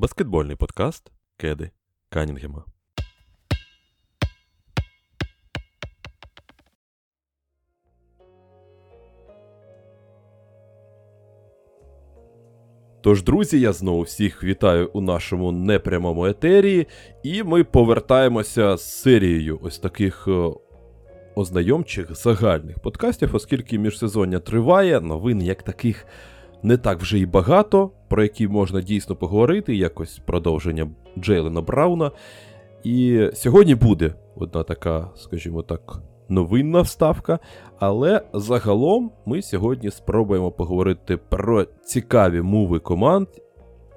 Баскетбольний подкаст Кеди Канінгема. Тож, друзі, я знову всіх вітаю у нашому непрямому етері, і ми повертаємося з серією ось таких е, ознайомчих загальних подкастів, оскільки міжсезоння триває, новин як таких не так вже і багато, про які можна дійсно поговорити, якось продовження Джейлена Брауна. І сьогодні буде одна така, скажімо так, новинна вставка. Але загалом ми сьогодні спробуємо поговорити про цікаві мови команд,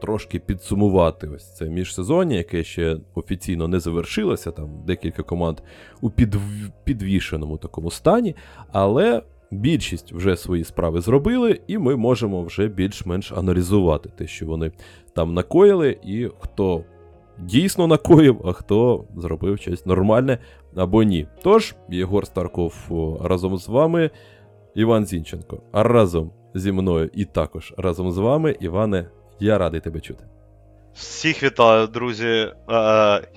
трошки підсумувати ось це міжсезоння, яке ще офіційно не завершилося. Там декілька команд у підв... підвішеному такому стані. Але більшість вже свої справи зробили, і ми можемо вже більш-менш аналізувати те, що вони там накоїли, і хто дійсно накоїв, а хто зробив щось нормальне або ні. Тож, Єгор Старков разом з вами, Іван Зінченко. А разом зі мною і також разом з вами, Іване, я радий тебе чути. Всіх вітаю, друзі. Е,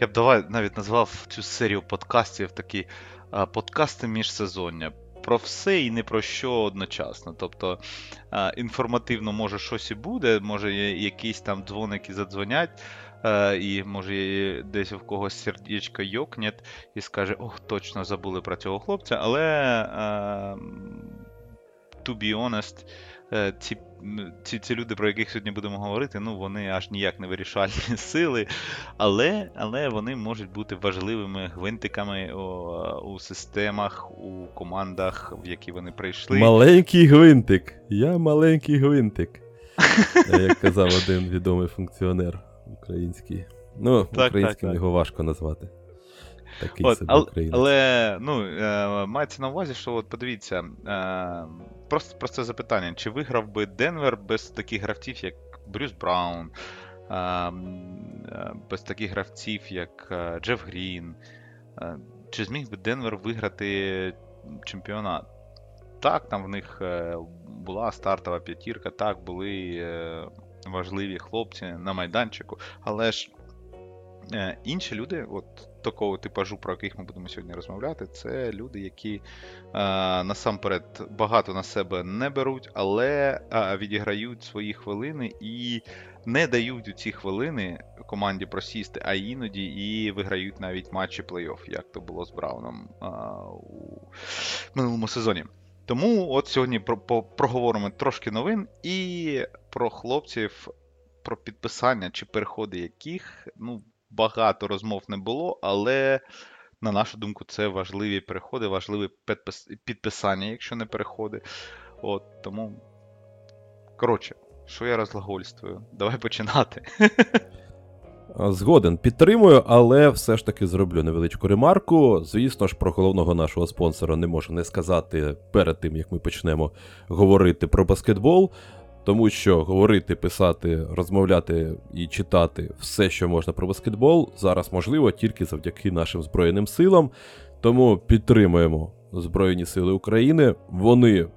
я б давай навіть назвав цю серію подкастів такі е, подкасти міжсезоння про все і не про що одночасно. Тобто е, інформативно, може, щось і буде, може, якісь там дзвоники задзвонять, е, і може десь в когось сердечко йокне і скаже, ох, точно забули про цього хлопця, але е, to be honest, ці ці ці люди, про яких сьогодні будемо говорити, ну вони аж ніяк не вирішальні сили, але але вони можуть бути важливими гвинтиками о, у системах, у командах, в які вони прийшли. Маленький гвинтик. Я маленький гвинтик. Як казав один відомий функціонер український. Ну, так, українським так, його важко назвати. Такий от, але, але ну, е, мається на увазі, що от подивіться, е, просто просте запитання: чи виграв би Денвер без таких гравців, як Брюс Браун, е, е без таких гравців, як е, Джеф Грін? Е, чи зміг би Денвер виграти чемпіонат? Так, там в них була стартова п'ятірка, так, були важливі хлопці на майданчику, але ж інші люди, от такого типажу, про яких ми будемо сьогодні розмовляти, це люди, які е, насамперед багато на себе не беруть, але е, відіграють свої хвилини і не дають у ці хвилини команді просісти, а іноді і виграють навіть матчі плей-офф, як то було з Брауном е, у минулому сезоні. Тому от сьогодні про, про, проговоримо трошки новин і про хлопців, про підписання чи переходи яких, ну багато розмов не було, але, на нашу думку, це важливі переходи, важливі підписання, якщо не переходи. От, Тому. Коротше, що я розглагольствую? Давай починати. Згоден, підтримую, але все ж таки зроблю невеличку ремарку. Звісно ж, про головного нашого спонсора не можу не сказати перед тим, як ми почнемо говорити про баскетбол. Тому що говорити, писати, розмовляти і читати все, що можна про баскетбол, зараз можливо тільки завдяки нашим Збройним силам. Тому підтримуємо Збройні Сили України. Вони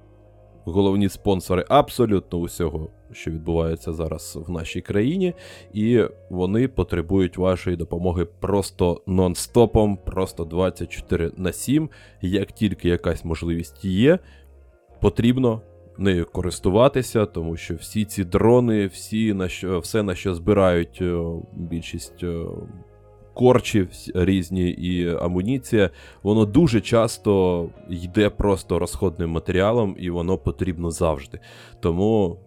головні спонсори абсолютно усього, що відбувається зараз в нашій країні, і вони потребують вашої допомоги просто нон-стопом, просто 24 на 7. Як тільки якась можливість є, потрібно нею користуватися, тому що всі ці дрони, всі на що, все, на що збирають е, більшість е, корчів різні і амуніція, воно дуже часто йде просто розходним матеріалом, і воно потрібно завжди. Тому.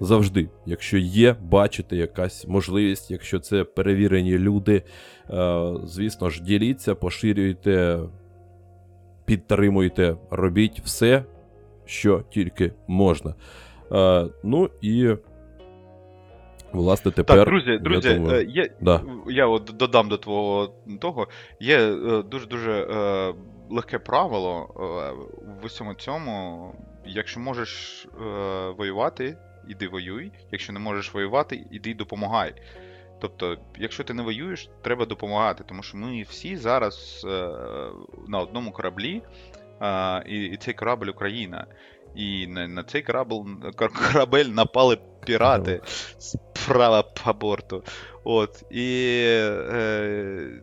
Завжди, якщо є, бачите якась можливість, якщо це перевірені люди, е, звісно ж, діліться, поширюйте, підтримуйте, робіть все, що тільки можна. Е, Ну і. Власне, тепер. Так, друзі, друзі, я, думаю... є, да. я от додам до твого того, є дуже-дуже е, легке правило е, в усьому цьому. Якщо можеш е, воювати, іди воюй. Якщо не можеш воювати, іди допомагай. Тобто, якщо ти не воюєш, треба допомагати, тому що ми всі зараз е, на одному кораблі, а, і, і цей корабль Україна. І на, на цей корабль, корабель напали пірати. права по борту. От, І е,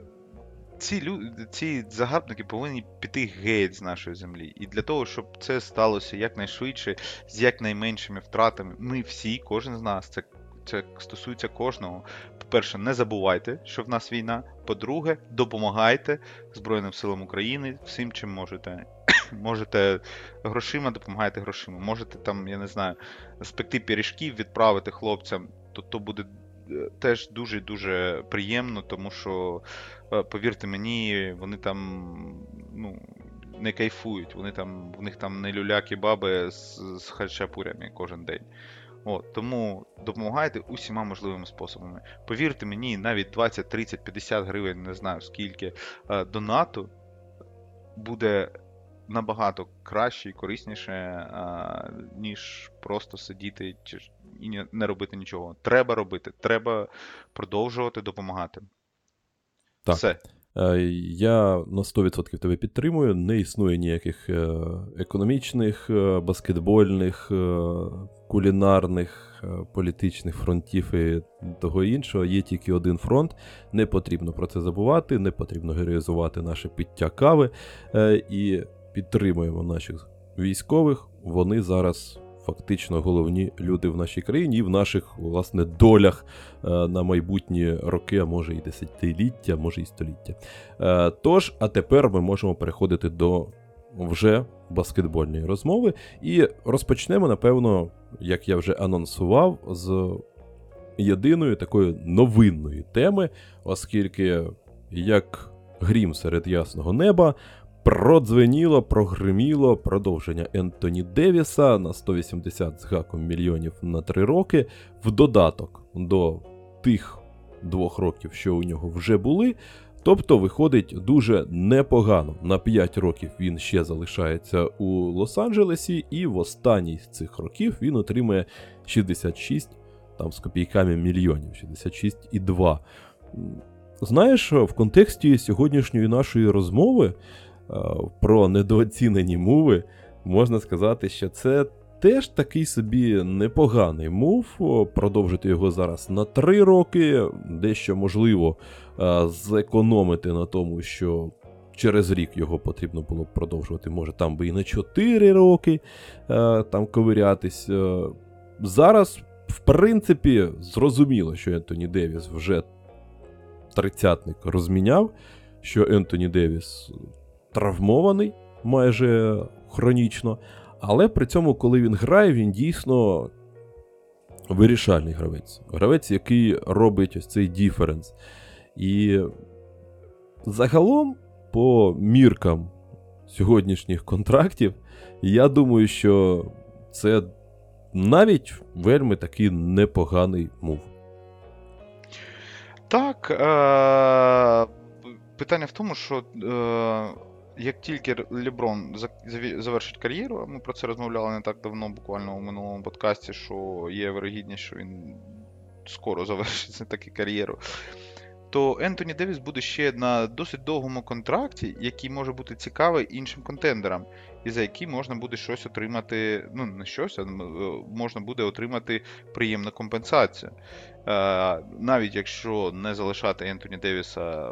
ці люди, ці загарбники повинні піти геть з нашої землі. І для того, щоб це сталося якнайшвидше, з якнайменшими втратами, ми всі, кожен з нас, це це стосується кожного. По-перше, не забувайте, що в нас війна. По-друге, допомагайте Збройним силам України всім, чим можете. Можете грошима, допомагайте грошима. Можете там, я не знаю, спекти пиріжків, відправити хлопцям, то то буде е, теж дуже-дуже приємно, тому що, е, повірте мені, вони там ну, не кайфують, вони там, в них там не люляки баби з, з хачапурями кожен день. От, Тому допомагайте усіма можливими способами. Повірте мені, навіть 20, 30, 50 гривень, не знаю скільки, е, донату буде набагато краще і корисніше, е, ніж просто сидіти і не робити нічого. Треба робити, треба продовжувати допомагати. Так. Все. Е, я на 100% тебе підтримую. Не існує ніяких економічних, баскетбольних кулінарних, е, політичних фронтів і того іншого. Є тільки один фронт. Не потрібно про це забувати, не потрібно героїзувати наше пиття кави е, і підтримуємо наших військових. Вони зараз. Фактично головні люди в нашій країні і в наших власне долях е, на майбутні роки, а може і десятиліття, може і століття. Тож, а тепер ми можемо переходити до вже баскетбольної розмови. І розпочнемо, напевно, як я вже анонсував, з єдиної такої новинної теми, оскільки як грім серед ясного неба. Продзвеніло, прогриміло продовження Ентоні Девіса на 180 з гаком мільйонів на 3 роки, в додаток до тих двох років, що у нього вже були, Тобто виходить дуже непогано. На 5 років він ще залишається у Лос-Анджелесі, і в останній з цих років він отримує 66 там з копійками мільйонів, 66,2. Знаєш, в контексті сьогоднішньої нашої розмови про недооцінені мови можна сказати, що це теж такий собі непоганий мув. Продовжити його зараз на 3 роки, дещо можливо зекономити на тому, що через рік його потрібно було б продовжувати. Може, там би і на 4 роки там ковирятись. Зараз, в принципі, зрозуміло, що Ентоні Девіс вже тридцятник розміняв, що Ентоні Девіс травмований майже хронічно. Але при цьому, коли він грає, він дійсно вирішальний гравець. Гравець, який робить ось цей діференс. І загалом, по міркам сьогоднішніх контрактів, я думаю, що це навіть вельми такий непоганий мув. Так. Е- Питання в тому, що. Е- як тільки Леброн завершить кар'єру, ми про це розмовляли не так давно, буквально у минулому подкасті, що є вирогідність, що він скоро завершить таки кар'єру. То Ентоні Девіс буде ще на досить довгому контракті, який може бути цікавий іншим контендерам, і за який можна буде щось отримати. Ну, не щось, а е, можна буде отримати приємну компенсацію. Е, навіть якщо не залишати Ентоні Девіса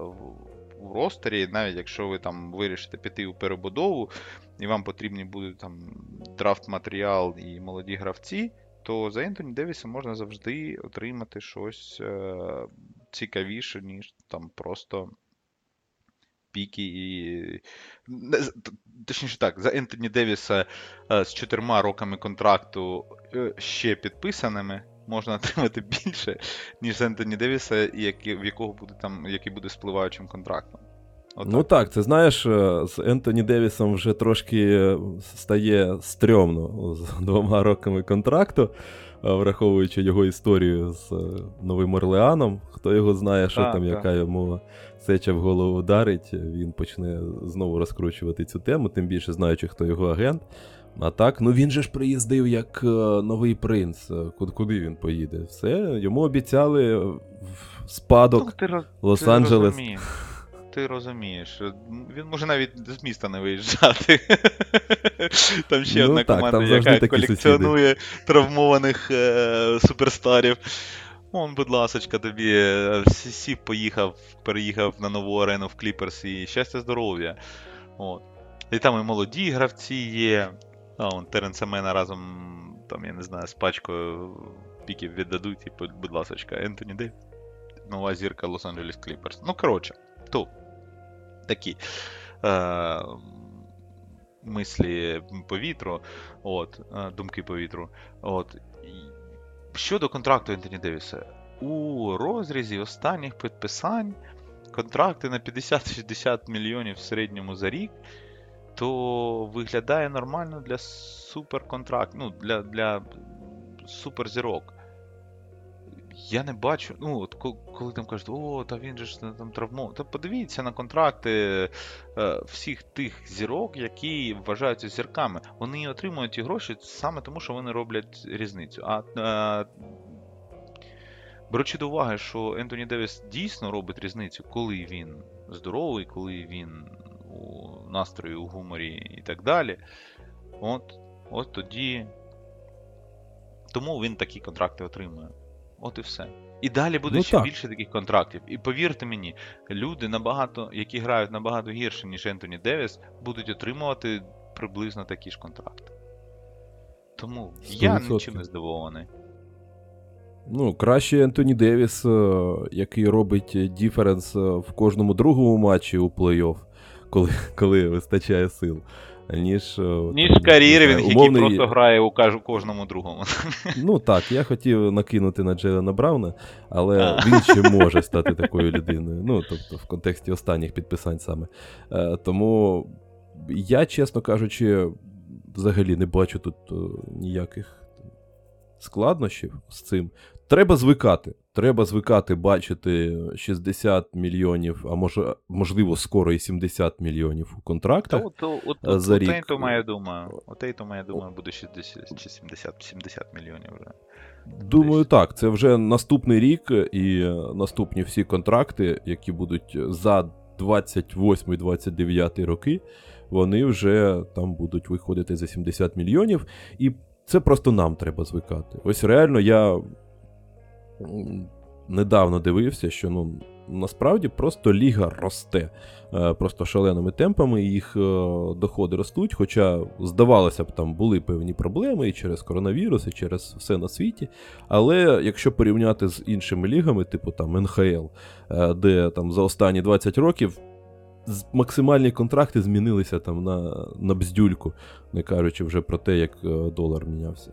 у ростері, навіть якщо ви там вирішите піти у перебудову, і вам потрібні будуть там драфт-матеріал і молоді гравці, то за Ентоні Девіса можна завжди отримати щось е, цікавіше, ніж там просто. Піки і. Точніше так, за Ентоні Девіса з чотирма роками контракту е, ще підписаними можна отримати більше, ніж з Ентоні Девіса, який, в якого буде там, який буде спливаючим контрактом. Отак. Ну так, це знаєш, е, з Ентоні Девісом вже трошки стає стрьомно з двома роками контракту, е, враховуючи його історію з е, Новим Орлеаном. Хто його знає, що так, там, так. яка йому сеча в голову дарить, він почне знову розкручувати цю тему, тим більше знаючи, хто його агент. А так, ну він же ж приїздив як е, новий принц. Куди, куди він поїде? Все, йому обіцяли спадок ну, Лос-Анджелес. Ти, ти розумієш, він може навіть з міста не виїжджати. Там ще ну, одна так, команда, яка колекціонує сусіди. травмованих е- суперстарів. Он, будь ласочка, тобі е, всі поїхав, переїхав на нову арену в Кліперс і щастя, здоров'я. От. І там і молоді гравці є. Он Теренса Мена разом, там, я не знаю, з пачкою піків віддадуть, і, будь ласочка, Ентоні Девіс. Нова зірка Лос-Анджелес Кліперс. Ну, коротше, то такі е, мислі по вітру, от, е, думки по вітру. От. Щодо контракту Ентоні Девіса, у розрізі останніх підписань контракти на 50-60 мільйонів в середньому за рік, то виглядає нормально для суперконтракт, ну, для для суперзірок. Я не бачу. Ну, от коли там кажуть, о, та він же ж там травмований. Та подивіться на контракти е, всіх тих зірок, які вважаються зірками. Вони отримують ті гроші саме тому, що вони роблять різницю. А е, беручи до уваги, що Ентоні Девіс дійсно робить різницю, коли він здоровий, коли він у настрої, у гуморі і так далі. От, от тоді. Тому він такі контракти отримує. От і все. І далі буде ну, ще так. більше таких контрактів. І повірте мені, люди набагато, які грають набагато гірше, ніж Ентоні Девіс, будуть отримувати приблизно такі ж контракти. Тому 100%. я нічим не здивований. Ну, краще Ентоні Девіс, е, який робить діференс е, в кожному другому матчі у плей-офф, коли коли вистачає сил ніж е, Ніж умовний... який просто грає у кожному другому. Ну так, я хотів накинути на Джелена Брауна, але а. він ще може стати такою людиною. Ну, тобто, в контексті останніх підписань саме. Е, тому я, чесно кажучи, взагалі не бачу тут е, ніяких складнощів з цим. Треба звикати. Треба звикати бачити 60 мільйонів, а може, можливо, скоро і 70 мільйонів у контрактах. Та от, от, от, за рік. Отей-то моя думаю, отей-то моя думаю, буде 60 чи 70 70 мільйонів вже. Думаю, так. Це вже наступний рік і наступні всі контракти, які будуть за 28-29 роки, вони вже там будуть виходити за 70 мільйонів. І це просто нам треба звикати. Ось реально я недавно дивився, що ну, насправді просто ліга росте е, просто шаленими темпами, їх е, доходи ростуть. Хоча, здавалося б, там були певні проблеми і через коронавірус, і через все на світі. Але якщо порівняти з іншими лігами, типу там НХЛ, е, де там за останні 20 років. Максимальні контракти змінилися там на на бздюльку, не кажучи вже про те, як долар мінявся.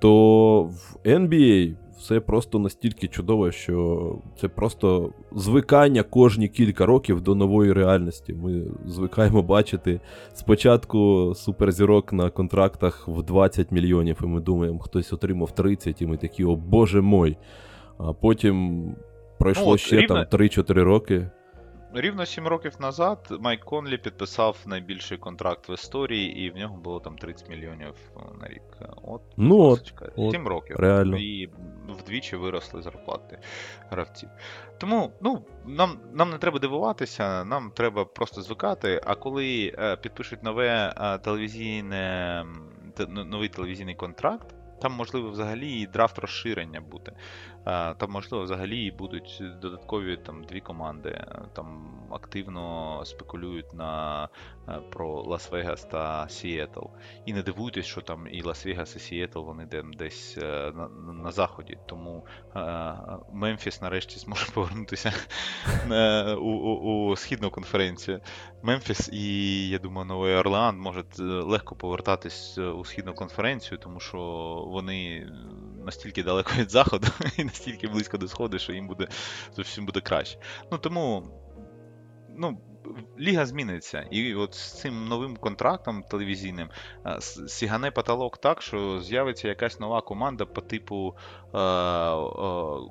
То в NBA все просто настільки чудово, що це просто звикання кожні кілька років до нової реальності. Ми звикаємо бачити спочатку суперзірок на контрактах в 20 мільйонів, і ми думаємо, хтось отримав 30, і ми такі, о боже мой. А потім пройшло ну, ще рівно... там 3-4 роки. Рівно 7 років назад Майк Конлі підписав найбільший контракт в історії, і в нього було там 30 мільйонів на рік. От, ну, от, 7 років. Реально. І вдвічі виросли зарплати гравців. Тому ну, нам нам не треба дивуватися, нам треба просто звикати. А коли е, підпишуть нове е, телевізійне, новий телевізійний контракт, там можливо взагалі і драфт розширення буде. Там, можливо, взагалі будуть додаткові там дві команди. Там активно спекулюють на е, про Лас-Вегас та Сіетл. І не дивуйтесь, що там і Лас-Вегас, і Сіетл вони десь е, на, на заході. Тому е, Мемфіс нарешті зможе повернутися у, у, у східну конференцію. Мемфіс і, я думаю, Новий Орлеан можуть легко повертатись у східну конференцію, тому що вони настільки далеко від заходу настільки близько до сходу, що їм буде зовсім буде краще. Ну тому ну, ліга зміниться. І от з цим новим контрактом телевізійним сігане потолок так, що з'явиться якась нова команда по типу е, е,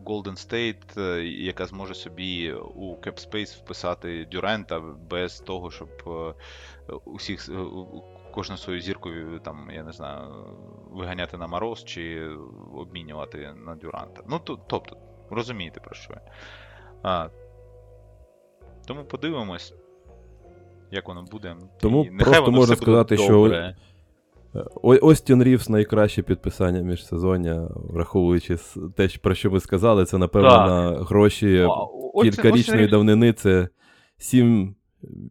Golden State, е, яка зможе собі у CapSpace вписати Дюрента без того, щоб усіх кожну свою зірку там, я не знаю, виганяти на мороз чи обмінювати на Дюранта. Ну, то, тобто, розумієте про що я. А, Тому подивимось, як воно буде. Тому І просто можна сказати, що Остін Рівс найкраще підписання міжсезоння, враховуючи те, про що ми сказали, це, напевно, так. на гроші кількарічної давнини це 7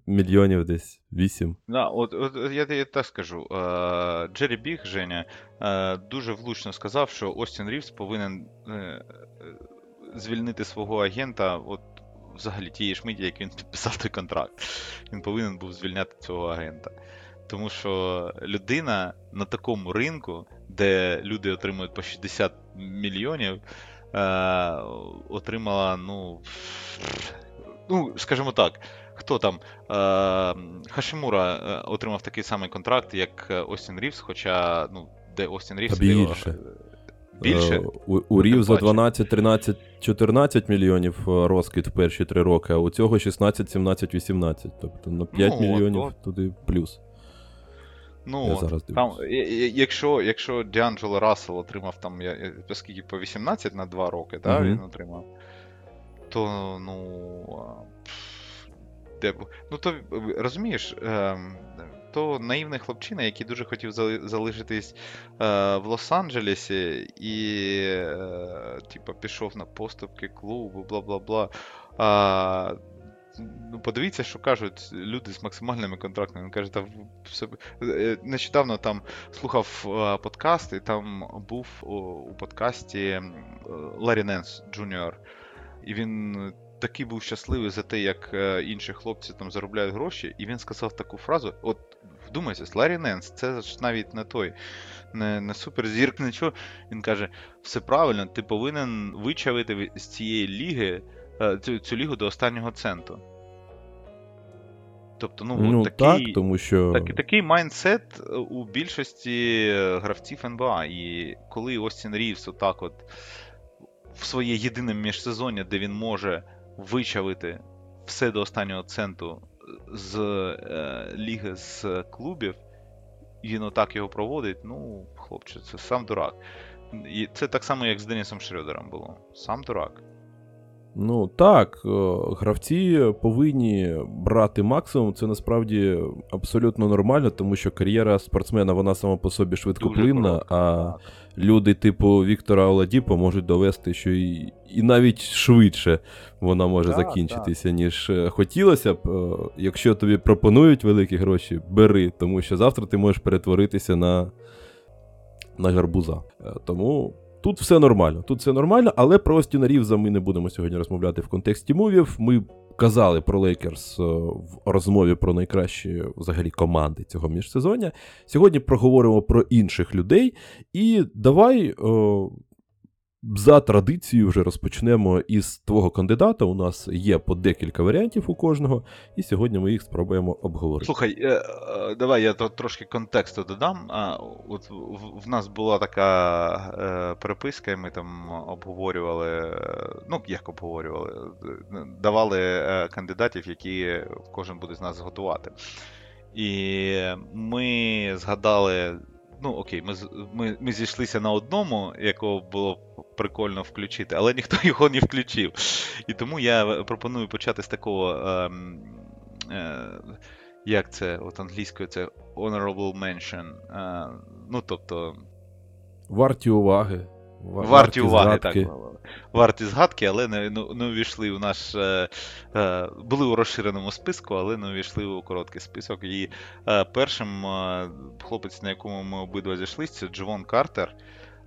мільйонів десь 8. Да, от, от Я я так скажу. Джері Біг, Женя, дуже влучно сказав, що Остін Рівс повинен е, звільнити свого агента. от Взагалі тієї ж миті, як він підписав той контракт. Він повинен був звільняти цього агента. Тому що людина на такому ринку, де люди отримують по 60 мільйонів, е, отримала, ну, ну, скажімо так, хто там? Е, Хашимура е, отримав такий самий контракт, як Остін Рівс, хоча, ну, де Остін Рівс. Та більше. Більше? У, у Рів за 12, 13, 14 мільйонів розкид в перші три роки, а у цього 16, 17, 18. Тобто на 5 ну, мільйонів от, туди плюс. Ну, я зараз там, Якщо якщо Діанджело Рассел отримав там я, скільки по 18 на 2 роки, да, uh він отримав, то ну. Де, ну то розумієш, ем, то наївний хлопчина, який дуже хотів залишитись е, в Лос-Анджелесі і, е, типу, пішов на поступки клубу, бла бла бла. Ну, подивіться, що кажуть люди з максимальними контрактами. Він каже, та. Е, нещодавно там слухав подкаст, і там був у подкасті Ларі Ненс Джуніор. І він такий був щасливий за те, як е, інші хлопці там заробляють гроші, і він сказав таку фразу: от вдумайся, Ларі Ненс, це ж навіть не той, не не суперзірка, нічого. Він каже: все правильно, ти повинен вичавити з цієї ліги цю, цю лігу до останнього центу. Тобто, ну, ну такий так, тому що... так, такий майндсет е, у більшості е, гравців НБА. І коли Остін Рівс отак от в своє єдине міжсезоння, де він може вичавити все до останнього центу з е, ліги з клубів, і він отак його проводить, ну, хлопче, це сам дурак. І Це так само, як з Денісом Шрёдером було. Сам дурак. Ну так, гравці повинні брати максимум. Це насправді абсолютно нормально, тому що кар'єра спортсмена вона сама по собі швидкоплинна, а люди, типу Віктора Оладіпо, можуть довести, що і і навіть швидше вона може так, закінчитися, так. ніж е, хотілося б. Якщо тобі пропонують великі гроші, бери, тому що завтра ти можеш перетворитися на, на гарбуза. Е, тому. Тут все нормально, тут все нормально, але про Остіна Рівза ми не будемо сьогодні розмовляти в контексті мувів. Ми казали про Лейкерс е, в розмові про найкращі взагалі команди цього міжсезоння. Сьогодні проговоримо про інших людей. І давай е, за традицією вже розпочнемо із твого кандидата. У нас є по декілька варіантів у кожного, і сьогодні ми їх спробуємо обговорити. Слухай, е, е, давай я трошки контексту додам. От в нас була така е, переписка, і ми там обговорювали. Ну, як обговорювали, давали кандидатів, які кожен буде з нас готувати. І ми згадали ну окей, ми ми, ми зійшлися на одному, якого було прикольно включити, але ніхто його не включив. І тому я пропоную почати з такого. Е, е, як це от англійською це honorable mention. Е, ну, тобто. Варті уваги. Варті, варті уваги, згадки. так варті згадки, але не ну, не увійшли у наш. Е, е, були у розширеному списку, але не увійшли у короткий список. І е, першим е, хлопець, на якому ми обидва зійшлися, це Джовон Картер.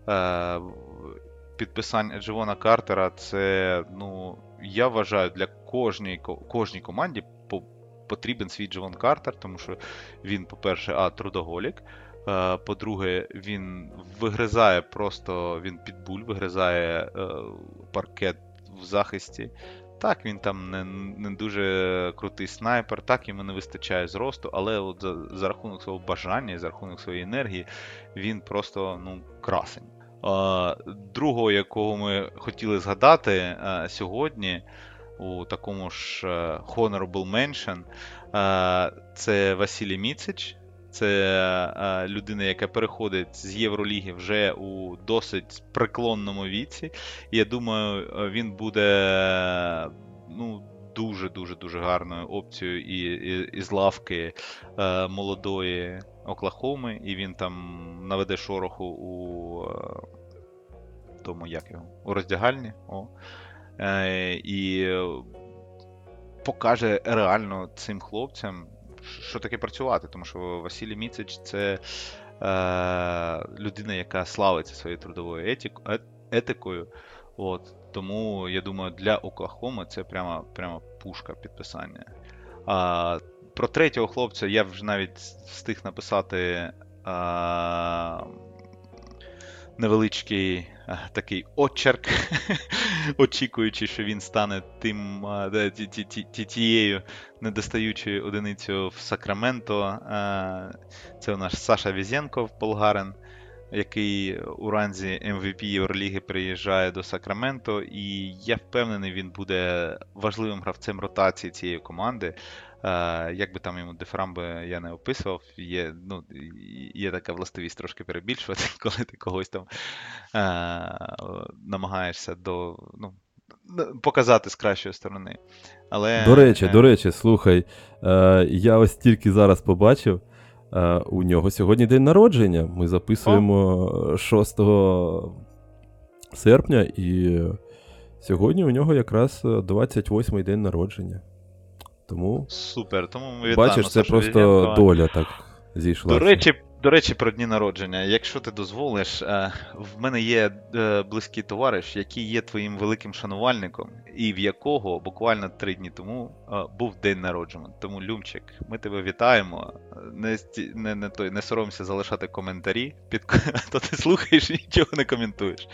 Е, Підписання Джовона Картера це, ну, я вважаю, для кожній кожній команді потрібен свій Джовон Картер, тому що він, по-перше, а, трудоголік. Е, по-друге, він вигризає просто він підбуль, вигризає е, паркет в захисті. Так, він там не не дуже крутий снайпер, так йому не вистачає зросту, але от за, за рахунок свого бажання, за рахунок своєї енергії, він просто ну, красень. Е, другого, якого ми хотіли згадати сьогодні у такому ж Honorable Mention, це Василій Міцич. Це е, людина, яка переходить з Євроліги вже у досить преклонному віці. Я думаю, е, він буде ну, дуже-дуже дуже гарною опцією і, і, і з лавки е, молодої Оклахоми, і він там наведе шороху у тому, як його, у роздягальні. О. Е, І покаже реально цим хлопцям, що таке працювати. Тому що Василій Міцич це е, людина, яка славиться своєю трудовою етик, етикою. От. Тому я думаю, для Оклахоми це прямо прямо пушка підписання. А, Про третього хлопця я вже навіть встиг написати а, невеличкий такий очерк, очікуючи, що він стане тим тією недостаючою одиницею в Сакраменто. Це у нас Саша Візенков, болгарин який у ранзі MVP Євроліги приїжджає до Сакраменто, і я впевнений, він буде важливим гравцем ротації цієї команди. Як би там йому дефрамби я не описував, є ну, є така властивість трошки перебільшувати, коли ти когось там а, намагаєшся до, ну, показати з кращої сторони. Але, До речі, е... до речі, слухай, е, я ось тільки зараз побачив. Е, у нього сьогодні день народження. Ми записуємо О. 6 серпня, і сьогодні у нього якраз 28-й день народження. Тому. Супер, тому ми Бачиш, це просто доля так зійшла. До речі, до речі, про дні народження. Якщо ти дозволиш, е, в мене є е, близький товариш, який є твоїм великим шанувальником, і в якого буквально три дні тому е, був день народження. Тому, Люмчик, ми тебе вітаємо. Не не, не, не соромся залишати коментарі, під то ти слухаєш і нічого не коментуєш.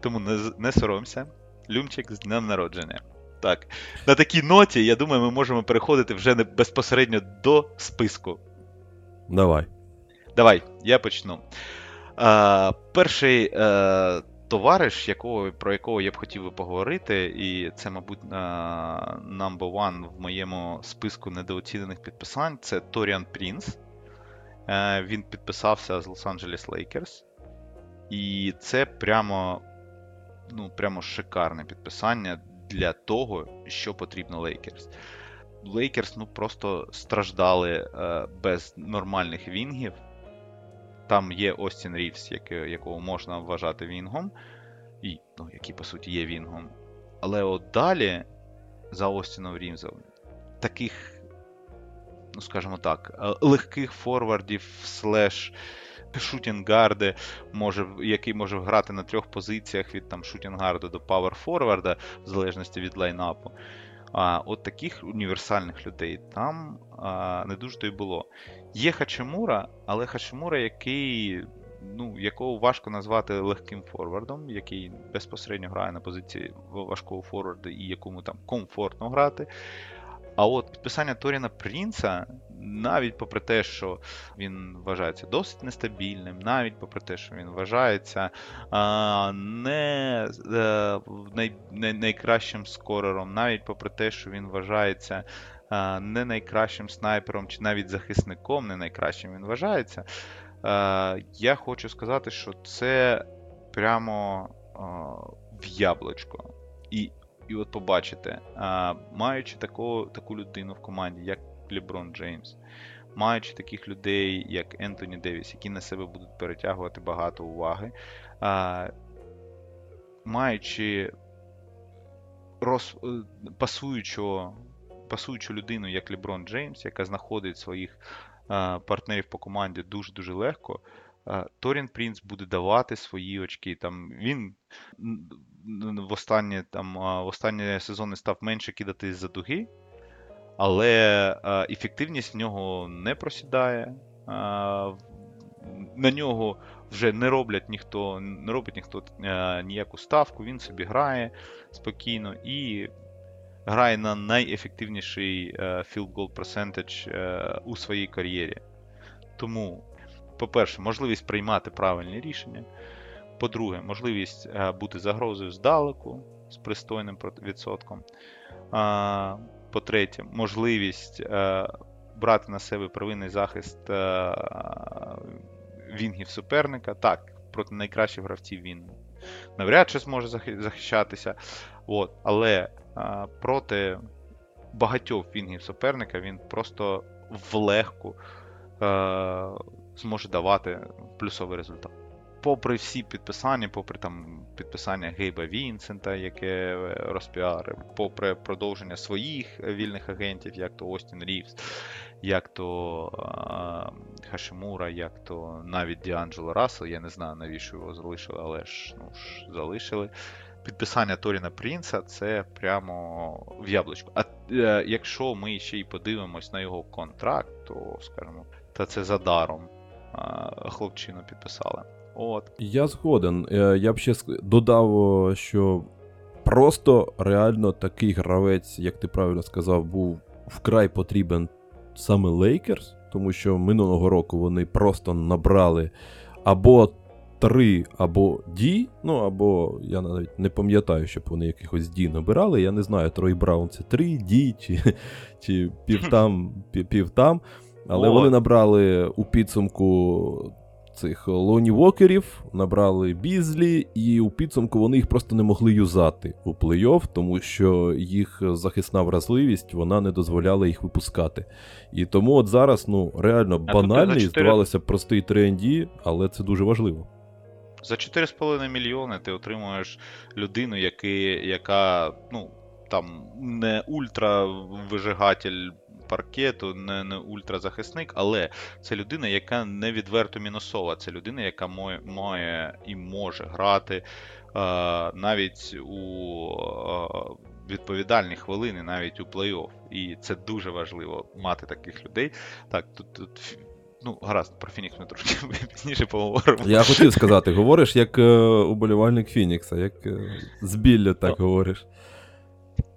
Тому не, не соромся. Люмчик з днем народження. Так, на такій ноті, я думаю, ми можемо переходити вже не безпосередньо до списку. Давай. Давай, я почну. А, Перший а, е, товариш, якого, про якого я б хотів би поговорити, і це, мабуть, number one в моєму списку недооцінених підписань це Торіан Прінс. Е, він підписався з Лос-Анджелес Лейкерс. І це прямо ну, прямо шикарне підписання для того, що потрібно Лейкерс. Лейкерс ну, просто страждали е, без нормальних вінгів. Там є Остін Рівс, якого можна вважати Вінгом, і, ну, який, по суті, є Вінгом. Але от далі за Остіном Рівзом таких, ну скажімо так, е, легких форвардів, слеш шутінгарди, може, який може грати на трьох позиціях від там шутінгарда до пауерфорварда, в залежності від лайнапу. А, От таких універсальних людей там а, не дуже то й було. Є Хачимура, але Хачимура, який, ну, якого важко назвати легким форвардом, який безпосередньо грає на позиції важкого форварда і якому там комфортно грати. А от підписання Торіна Прінца, навіть попри те, що він вважається досить нестабільним, навіть попри те, що він вважається не, е, най, най, найкращим скорером, навіть попри те, що він вважається а, не найкращим снайпером чи навіть захисником, не найкращим він вважається. А, я хочу сказати, що це прямо в яблучко. І і от побачите, маючи таку таку людину в команді, як Леброн Джеймс, маючи таких людей, як Ентоні Девіс, які на себе будуть перетягувати багато уваги, а, маючи роз, е, пасуючу, пасуючу людину, як Леброн Джеймс, яка знаходить своїх а, партнерів по команді дуже-дуже легко. Торін Принц буде давати свої очки. Там Він в останні там, в останні сезони став менше кидати з-за дуги, але ефективність в нього не просідає. На нього вже не роблять ніхто, не робить ніхто ніяку ставку, він собі грає спокійно і грає на найефективніший field goal percentage у своїй кар'єрі. Тому по-перше, можливість приймати правильні рішення. По-друге, можливість е, бути загрозою здалеку з пристойним відсотком. По-третє, можливість е, брати на себе первинний захист е, вінгів суперника. Так, проти найкращих гравців він навряд чи зможе захищатися. От, Але проти багатьох вінгів суперника він просто влегку зможе давати плюсовий результат попри всі підписання, попри там підписання Гейба Вінсента, яке е, розпіарив, попри продовження своїх вільних агентів, як то Остін Рівс, як то е, Хашимура, як то навіть Діанджело Рассел, я не знаю, навіщо його залишили, але ж ну ж залишили. Підписання Торіна Прінца це прямо в яблучку. А е, якщо ми ще й подивимось на його контракт, то скажімо, та це за даром е, хлопчину підписали. От. Я згоден. Е, я б ще додав, що просто реально такий гравець, як ти правильно сказав, був вкрай потрібен саме Лейкерс, тому що минулого року вони просто набрали або 3, або D, ну або я навіть не пам'ятаю, щоб вони якихось D набирали. Я не знаю, Трой Браун це 3, D чи чи півтам, півтам. Але О. вони набрали у підсумку цих Лоні Вокерів, набрали Бізлі, і у підсумку вони їх просто не могли юзати у плей-офф, тому що їх захисна вразливість вона не дозволяла їх випускати. І тому от зараз ну, реально банальний, 4... здавалося, простий 3 але це дуже важливо. За 4,5 мільйони ти отримуєш людину, яка ну, там не ультра-вижигатель паркету, не не ультразахисник, але це людина, яка не відверто мінусова. Це людина, яка має, має і може грати а, навіть у а, відповідальні хвилини, навіть у плей-офф. І це дуже важливо мати таких людей. Так, тут. тут Ну, гаразд, про Фінікс ми трошки пізніше поговоримо. Я хотів сказати, говориш як е, уболівальник Фінікса, як е, з білля так говориш.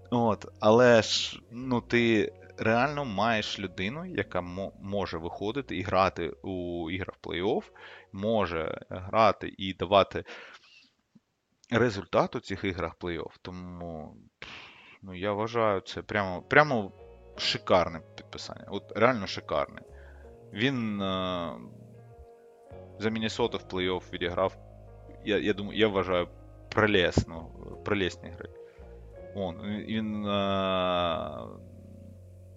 От, Але ж ну, ти реально маєш людину, яка може виходити і грати у іграх плей-офф, може грати і давати результат у цих іграх плей-офф. Тому ну, я вважаю, це прямо прямо шикарне підписання. От реально шикарне. Він е, за Міннесоту в плей-офф відіграв. Я я думаю, я вважаю прелесно, прелесні гри. Он, Він е,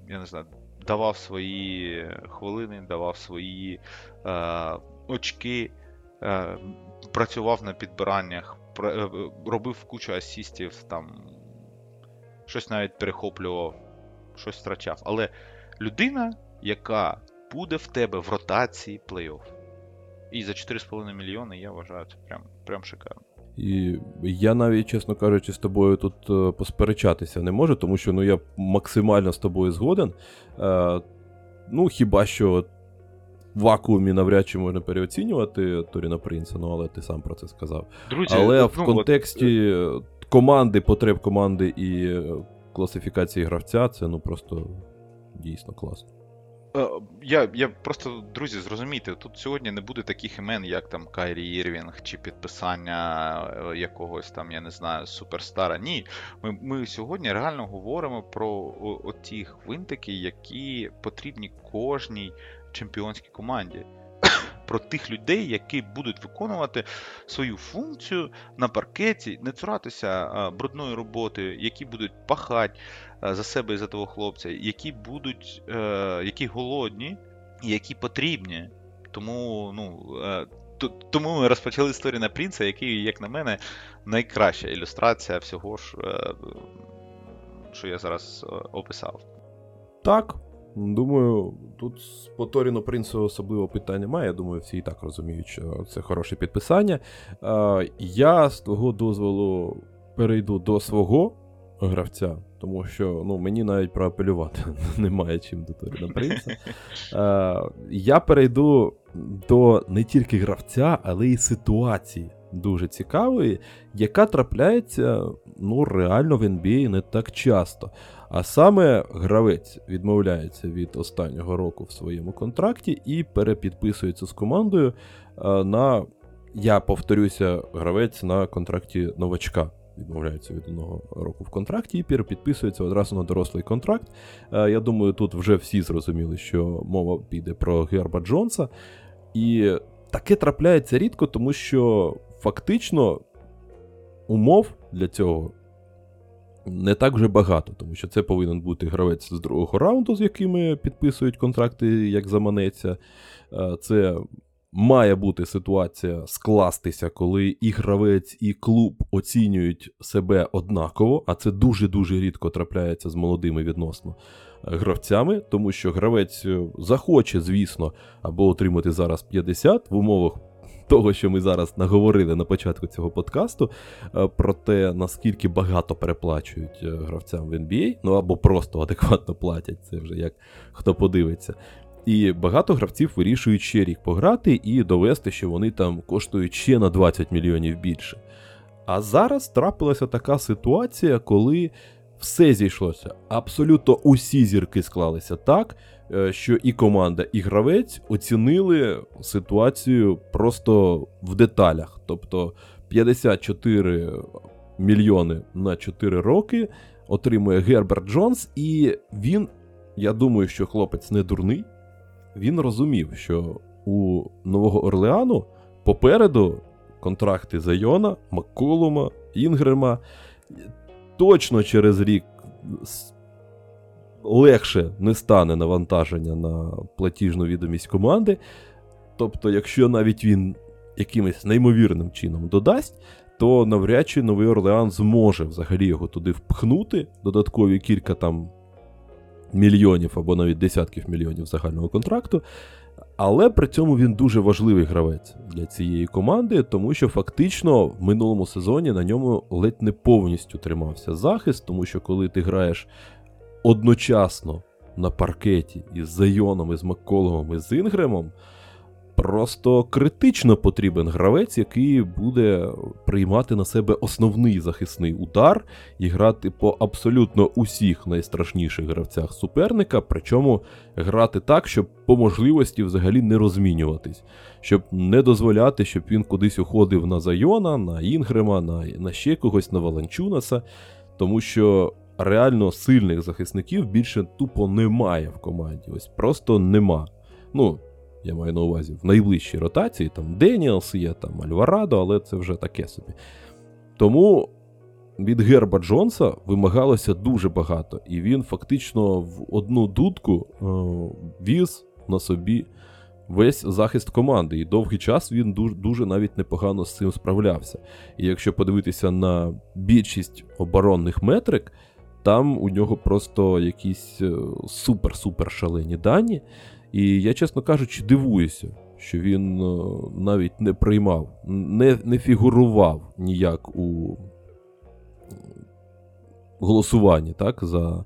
я не знаю, давав свої хвилини, давав свої е, очки, е, працював на підбираннях, е, робив кучу асістів, там, щось навіть перехоплював, щось втрачав. Але людина, яка буде в тебе в ротації плей-офф. І за 4,5 мільйони я вважаю це прям, прям шикарно. І я навіть, чесно кажучи, з тобою тут е, посперечатися не можу, тому що ну, я максимально з тобою згоден. Е, Ну, хіба що в вакуумі навряд чи можна переоцінювати Торіна Принца, ну але ти сам про це сказав. Друзі, але ну, в контексті от... команди, потреб команди і е, класифікації гравця, це ну просто дійсно класно. Е, я я просто, друзі, зрозумійте, тут сьогодні не буде таких імен, як там Кайрі Ірвінг чи підписання е, якогось там, я не знаю, суперстара. Ні. Ми ми сьогодні реально говоримо про оті хвинтики, які потрібні кожній чемпіонській команді про тих людей, які будуть виконувати свою функцію на паркеті, не цуратися брудної роботи, які будуть пахати за себе і за того хлопця, які будуть, е, які голодні які потрібні. Тому, ну. Е, тому ми розпочали історію на Принца, який, як на мене, найкраща ілюстрація всього, ж, е, що я зараз описав. Так, Думаю, тут по Торіну Принцу особливо питання немає. Я думаю, всі і так розуміють, що це хороше підписання. Я з твого дозволу перейду до свого гравця, тому що ну, мені навіть проапелювати немає чим до Торіна Принца. Я перейду до не тільки гравця, але й ситуації. Дуже цікавої, яка трапляється ну, реально в NBA не так часто. А саме гравець відмовляється від останнього року в своєму контракті і перепідписується з командою е, на, я повторюся, гравець на контракті новачка. Відмовляється від одного року в контракті і перепідписується одразу на дорослий контракт. Е, я думаю, тут вже всі зрозуміли, що мова піде про Герба Джонса. І таке трапляється рідко, тому що фактично умов для цього не так вже багато, тому що це повинен бути гравець з другого раунду, з якими підписують контракти, як заманеться. Е, це має бути ситуація скластися, коли і гравець, і клуб оцінюють себе однаково, а це дуже-дуже рідко трапляється з молодими відносно е, гравцями, тому що гравець е, захоче, звісно, або отримати зараз 50 в умовах. Того, що ми зараз наговорили на початку цього подкасту, е, про те, наскільки багато переплачують гравцям в NBA, ну або просто адекватно платять, це вже як хто подивиться. І багато гравців вирішують ще рік пограти і довести, що вони там коштують ще на 20 мільйонів більше. А зараз трапилася така ситуація, коли все зійшлося. Абсолютно усі зірки склалися так, е, що і команда, і гравець оцінили ситуацію просто в деталях. Тобто 54 мільйони на 4 роки отримує Герберт Джонс, і він, я думаю, що хлопець не дурний він розумів, що у Нового Орлеану попереду контракти Зайона, Макколума, Інгрема. Точно через рік легше не стане навантаження на платіжну відомість команди. Тобто, якщо навіть він якимось неймовірним чином додасть, то навряд чи Новий Орлеан зможе взагалі його туди впхнути, додаткові кілька там мільйонів або навіть десятків мільйонів загального контракту. Але при цьому він дуже важливий гравець для цієї команди, тому що фактично в минулому сезоні на ньому ледь не повністю тримався захист, тому що коли ти граєш одночасно на паркеті із Зайоном, із Макколомом, із Інгремом, Просто критично потрібен гравець, який буде приймати на себе основний захисний удар і грати по абсолютно усіх найстрашніших гравцях суперника, причому грати так, щоб по можливості взагалі не розмінюватись, щоб не дозволяти, щоб він кудись уходив на Зайона, на Інгрема, на, на ще когось на Валанчунаса, тому що. Реально сильних захисників більше тупо немає в команді. Ось просто нема. Ну, я маю на увазі в найближчій ротації, там Деніелс є, там Альварадо, але це вже таке собі. Тому від Герба Джонса вимагалося дуже багато, і він фактично в одну дудку е, віз на собі весь захист команди. І довгий час він дуже, дуже навіть непогано з цим справлявся. І якщо подивитися на більшість оборонних метрик, там у нього просто якісь е, супер-супер шалені дані. І я, чесно кажучи, дивуюся, що він е, навіть не приймав, не, не фігурував ніяк у голосуванні так, за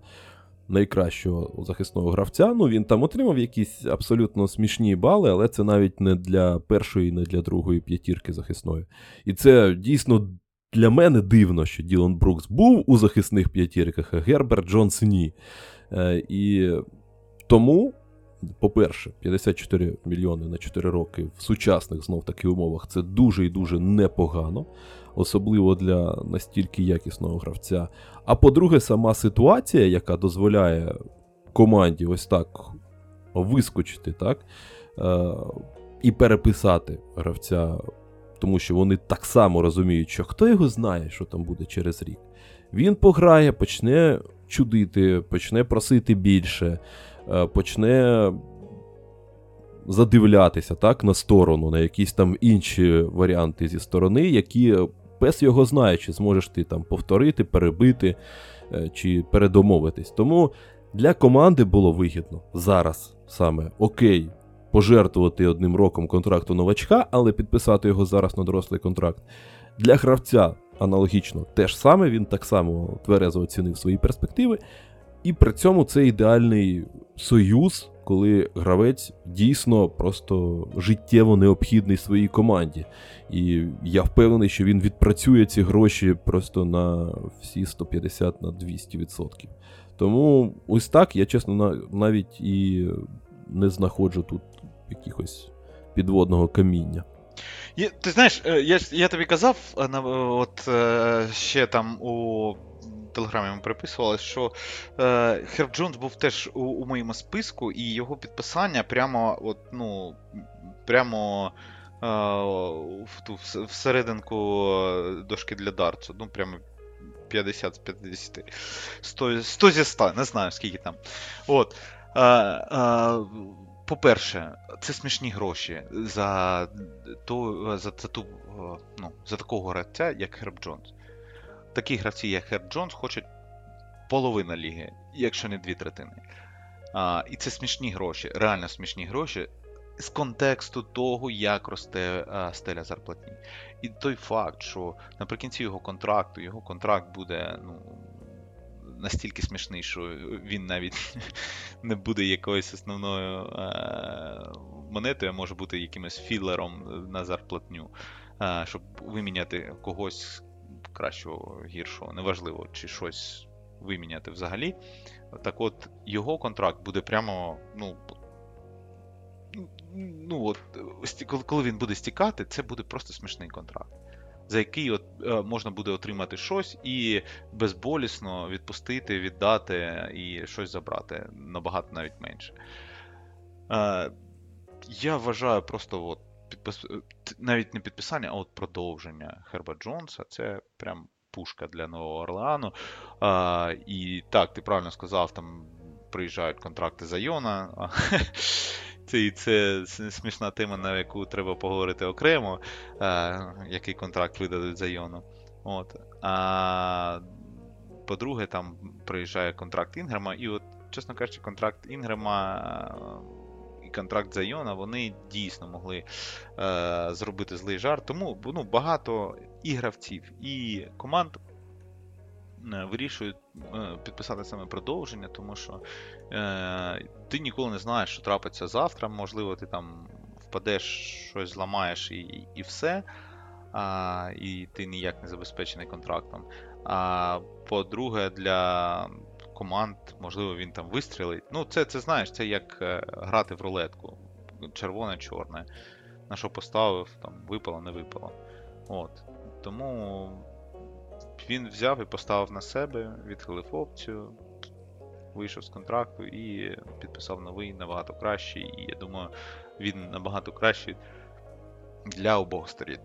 найкращого захисного гравця. Ну, він там отримав якісь абсолютно смішні бали, але це навіть не для першої, не для другої п'ятірки захисної. І це дійсно. Для мене дивно, що Ділан Брукс був у захисних п'ятірках, а Герберт Джонс ні. Е, І тому по-перше, 54 мільйони на 4 роки в сучасних знов таки умовах це дуже і дуже непогано, особливо для настільки якісного гравця. А по-друге, сама ситуація, яка дозволяє команді ось так вискочити, так, е- і переписати гравця, тому що вони так само розуміють, що хто його знає, що там буде через рік. Він пограє, почне чудити, почне просити більше. Е, почне задивлятися так, на сторону, на якісь там інші варіанти зі сторони, які пес його знає, чи зможеш ти там повторити, перебити е, чи передомовитись. Тому для команди було вигідно зараз саме окей. Пожертвувати одним роком контракту новачка, але підписати його зараз на дорослий контракт. Для гравця аналогічно те ж саме, він так само тверезо оцінив свої перспективи. І при цьому це ідеальний союз, коли гравець дійсно просто життєво необхідний своїй команді. І я впевнений, що він відпрацює ці гроші просто на всі 150 на 200%. Тому ось так я чесно навіть і не знаходжу тут якихось підводного каміння. Ти знаєш, е, я я тобі казав, е, от е, ще там у телеграмі ми приписували, що Херб Джонс був теж у, у моєму списку, і його підписання прямо от, ну, прямо в ту всерединку дошки для Дартсу. Ну, прямо 50 з 50. 100, 100 зі 100, не знаю, скільки там. От. А, а, По-перше, це смішні гроші за то, за, за, ту, ну, за такого гравця, як Герб Джонс. Такі гравці, як Герб Джонс, хочуть половина ліги, якщо не дві третини. А, І це смішні гроші, реально смішні гроші з контексту того, як росте а, стеля зарплатні. І той факт, що наприкінці його контракту, його контракт буде ну, настільки смішний, що він навіть не буде якоюсь основною монетою, а може бути якимось філером на зарплатню, щоб виміняти когось кращого, гіршого, неважливо, чи щось виміняти взагалі. Так от, його контракт буде прямо, ну. Ну, от, коли він буде стікати, це буде просто смішний контракт, за який от, е, можна буде отримати щось і безболісно відпустити, віддати і щось забрати набагато навіть менше. Е, Я вважаю просто от, підпис... навіть не підписання, а от продовження Херба Джонса це прям пушка для Нового Орлеану. А, І так, ти правильно сказав, там приїжджають контракти за Йона. Це це смішна тема, на яку треба поговорити окремо, а, який контракт видадуть за Йону. От. А по-друге, там приїжджає контракт Інгрема, і от, чесно кажучи, контракт Інгрема і контракт за Йона, вони дійсно могли е, зробити злий жарт. Тому ну, багато і гравців, і команд е, вирішують е, підписати саме продовження, тому що е, ти ніколи не знаєш, що трапиться завтра. Можливо, ти там впадеш, щось зламаєш і і все. А, І ти ніяк не забезпечений контрактом. А по-друге, для команд, можливо, він там вистрілить. Ну, це це знаєш, це як е, грати в рулетку. Червоне, чорне. На що поставив, там випало, не випало. От. Тому він взяв і поставив на себе, відхилив опцію, вийшов з контракту і підписав новий набагато кращий. І я думаю, він набагато кращий для обох сторін.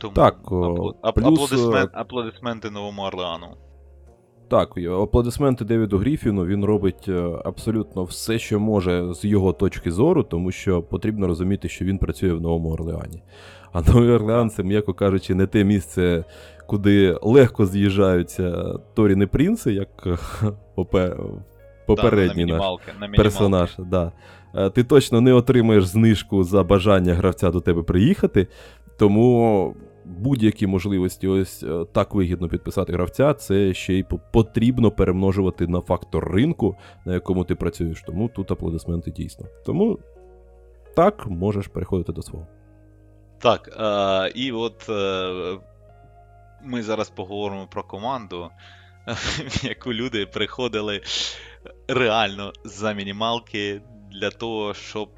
Тому так, о, плюс... аплодисменти новому Орлеану. Так, аплодисменти Девіду Гріфіну. Він робить е, абсолютно все, що може з його точки зору, тому що потрібно розуміти, що він працює в Новому Орлеані. А Новий Орлеан це, м'яко кажучи, не те місце, куди легко з'їжджаються Торіни Принци, як попередній да, на персонаж. Да. Е, ти точно не отримаєш знижку за бажання гравця до тебе приїхати, тому будь-які можливості ось е, так вигідно підписати гравця, це ще й потрібно перемножувати на фактор ринку, на якому ти працюєш. Тому тут аплодисменти дійсно. Тому так, можеш переходити до свого. Так, е, і от е, ми зараз поговоримо про команду, в яку люди приходили реально за мінімалки для того, щоб.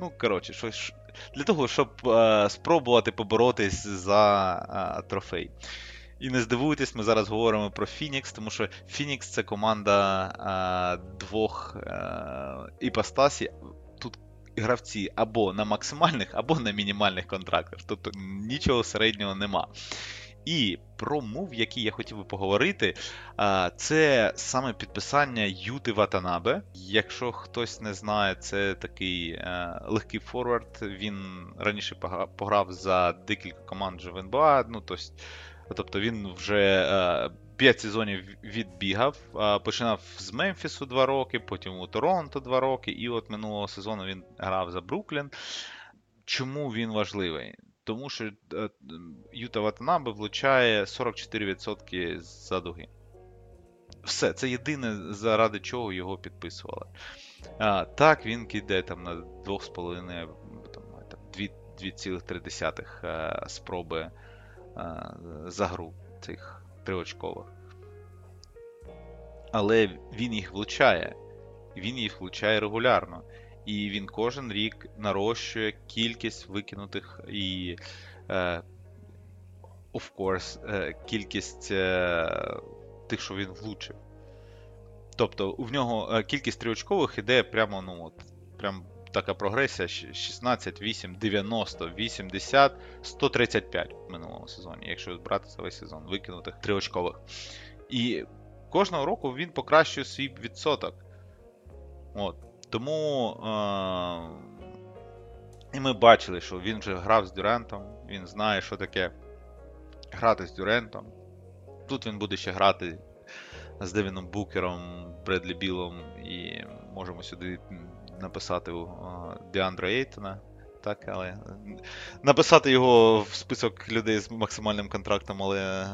Ну, коротше, щось для того, щоб е, спробувати поборотись за е, трофей. І не здивуйтесь, ми зараз говоримо про Фінікс, тому що Фінікс це команда е, двох е, іпостасій. Тут гравці або на максимальних, або на мінімальних контрактах. Тобто нічого середнього нема. І про мув, який я хотів би поговорити, це саме підписання Юти Ватанабе. Якщо хтось не знає, це такий е, легкий форвард. Він раніше пограв за декілька команд в НБА. Ну, тобто він вже 5 е, сезонів відбігав. Починав з Мемфісу 2 роки, потім у Торонто 2 роки, і от минулого сезону він грав за Бруклін. Чому він важливий? Тому що е, Юта Ватанабе влучає 44% за дуги. Все, це єдине, заради чого його підписували. А, Так, він кидає там на 2,5 2,3 е, спроби е, за гру цих триочкових. Але він їх влучає. Він їх влучає регулярно і він кожен рік нарощує кількість викинутих і, е, of course, е, кількість е, тих, що він влучив. Тобто в нього кількість триочкових іде прямо, ну от, прям така прогресія: 16, 8, 90, 80, 135 в минулому сезоні, якщо брати за весь сезон, викинутих триочкових. І кожного року він покращує свій відсоток. От. Тому. Е- і ми бачили, що він вже грав з Дюрентом, він знає, що таке грати з Дюрентом. Тут він буде ще грати з Девіном Букером, Бредлі Білом, і можемо сюди написати у Діандра Ейтона. Так, але Написати його в список людей з максимальним контрактом, але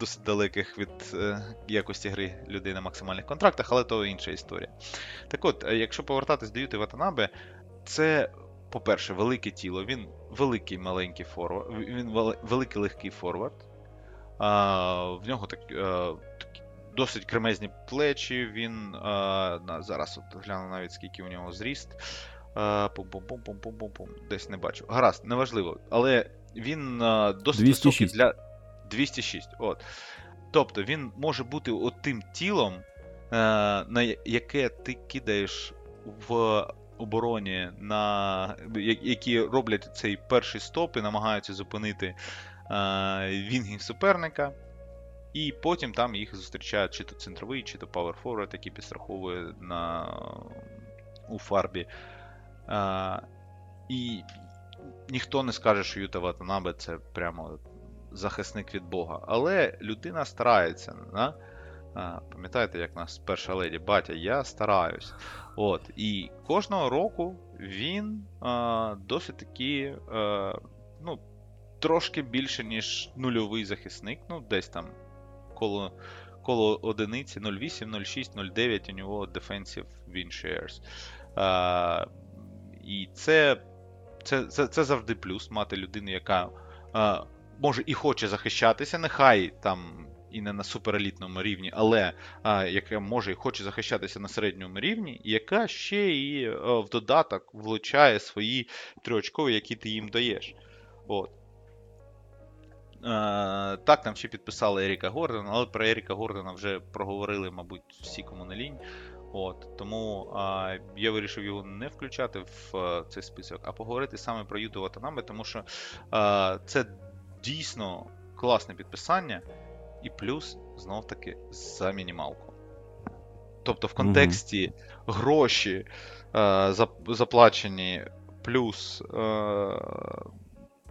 досить далеких від е, якості гри людей на максимальних контрактах, але то інша історія. Так от, е, якщо повертатись до Юти Ватанабе, це по-перше, велике тіло, він великий маленький форвард, він великий легкий форвард. А, В нього так, а, такі досить кремезні плечі. Він а, на, зараз от гляну навіть скільки у нього зріст. Пум-пум-пум-пум-пум-пум. Десь не бачу. Гаразд, неважливо. Але він а, досить 206. високий для 206. От. Тобто він може бути тим тілом, а, на яке ти кидаєш в обороні, на, які роблять цей перший стоп і намагаються зупинити е, вінгів суперника. І потім там їх зустрічають чи то центровий, чи то Power Forward, який підстраховує на, у фарбі. А, І ніхто не скаже, що Юта Ватанабе це прямо захисник від Бога. Але людина старається. Да? Пам'ятаєте, як нас перша леді батя, я стараюсь. От, І кожного року він а, досить таки а, ну, трошки більше, ніж нульовий захисник. Ну, десь там коло коло одиниці 0,8, 0,6, 0,9 у нього Defensive Win Shares. А, І це, це, це, це завжди плюс мати людину, яка а, може і хоче захищатися, нехай там і не на суперелітному рівні, але а, яка може і хоче захищатися на середньому рівні, яка ще і а, е, в додаток влучає свої триочкові, які ти їм даєш. От. А, так, там ще підписали Еріка Гордона, але про Еріка Гордона вже проговорили, мабуть, всі кому не лінь. От, Тому а, я вирішив його не включати в а, цей список, а поговорити саме про Юту Ватанаме, тому що а, це дійсно класне підписання і плюс знов таки за мінімалку. Тобто в контексті mm-hmm. гроші е, заплачені, плюс е,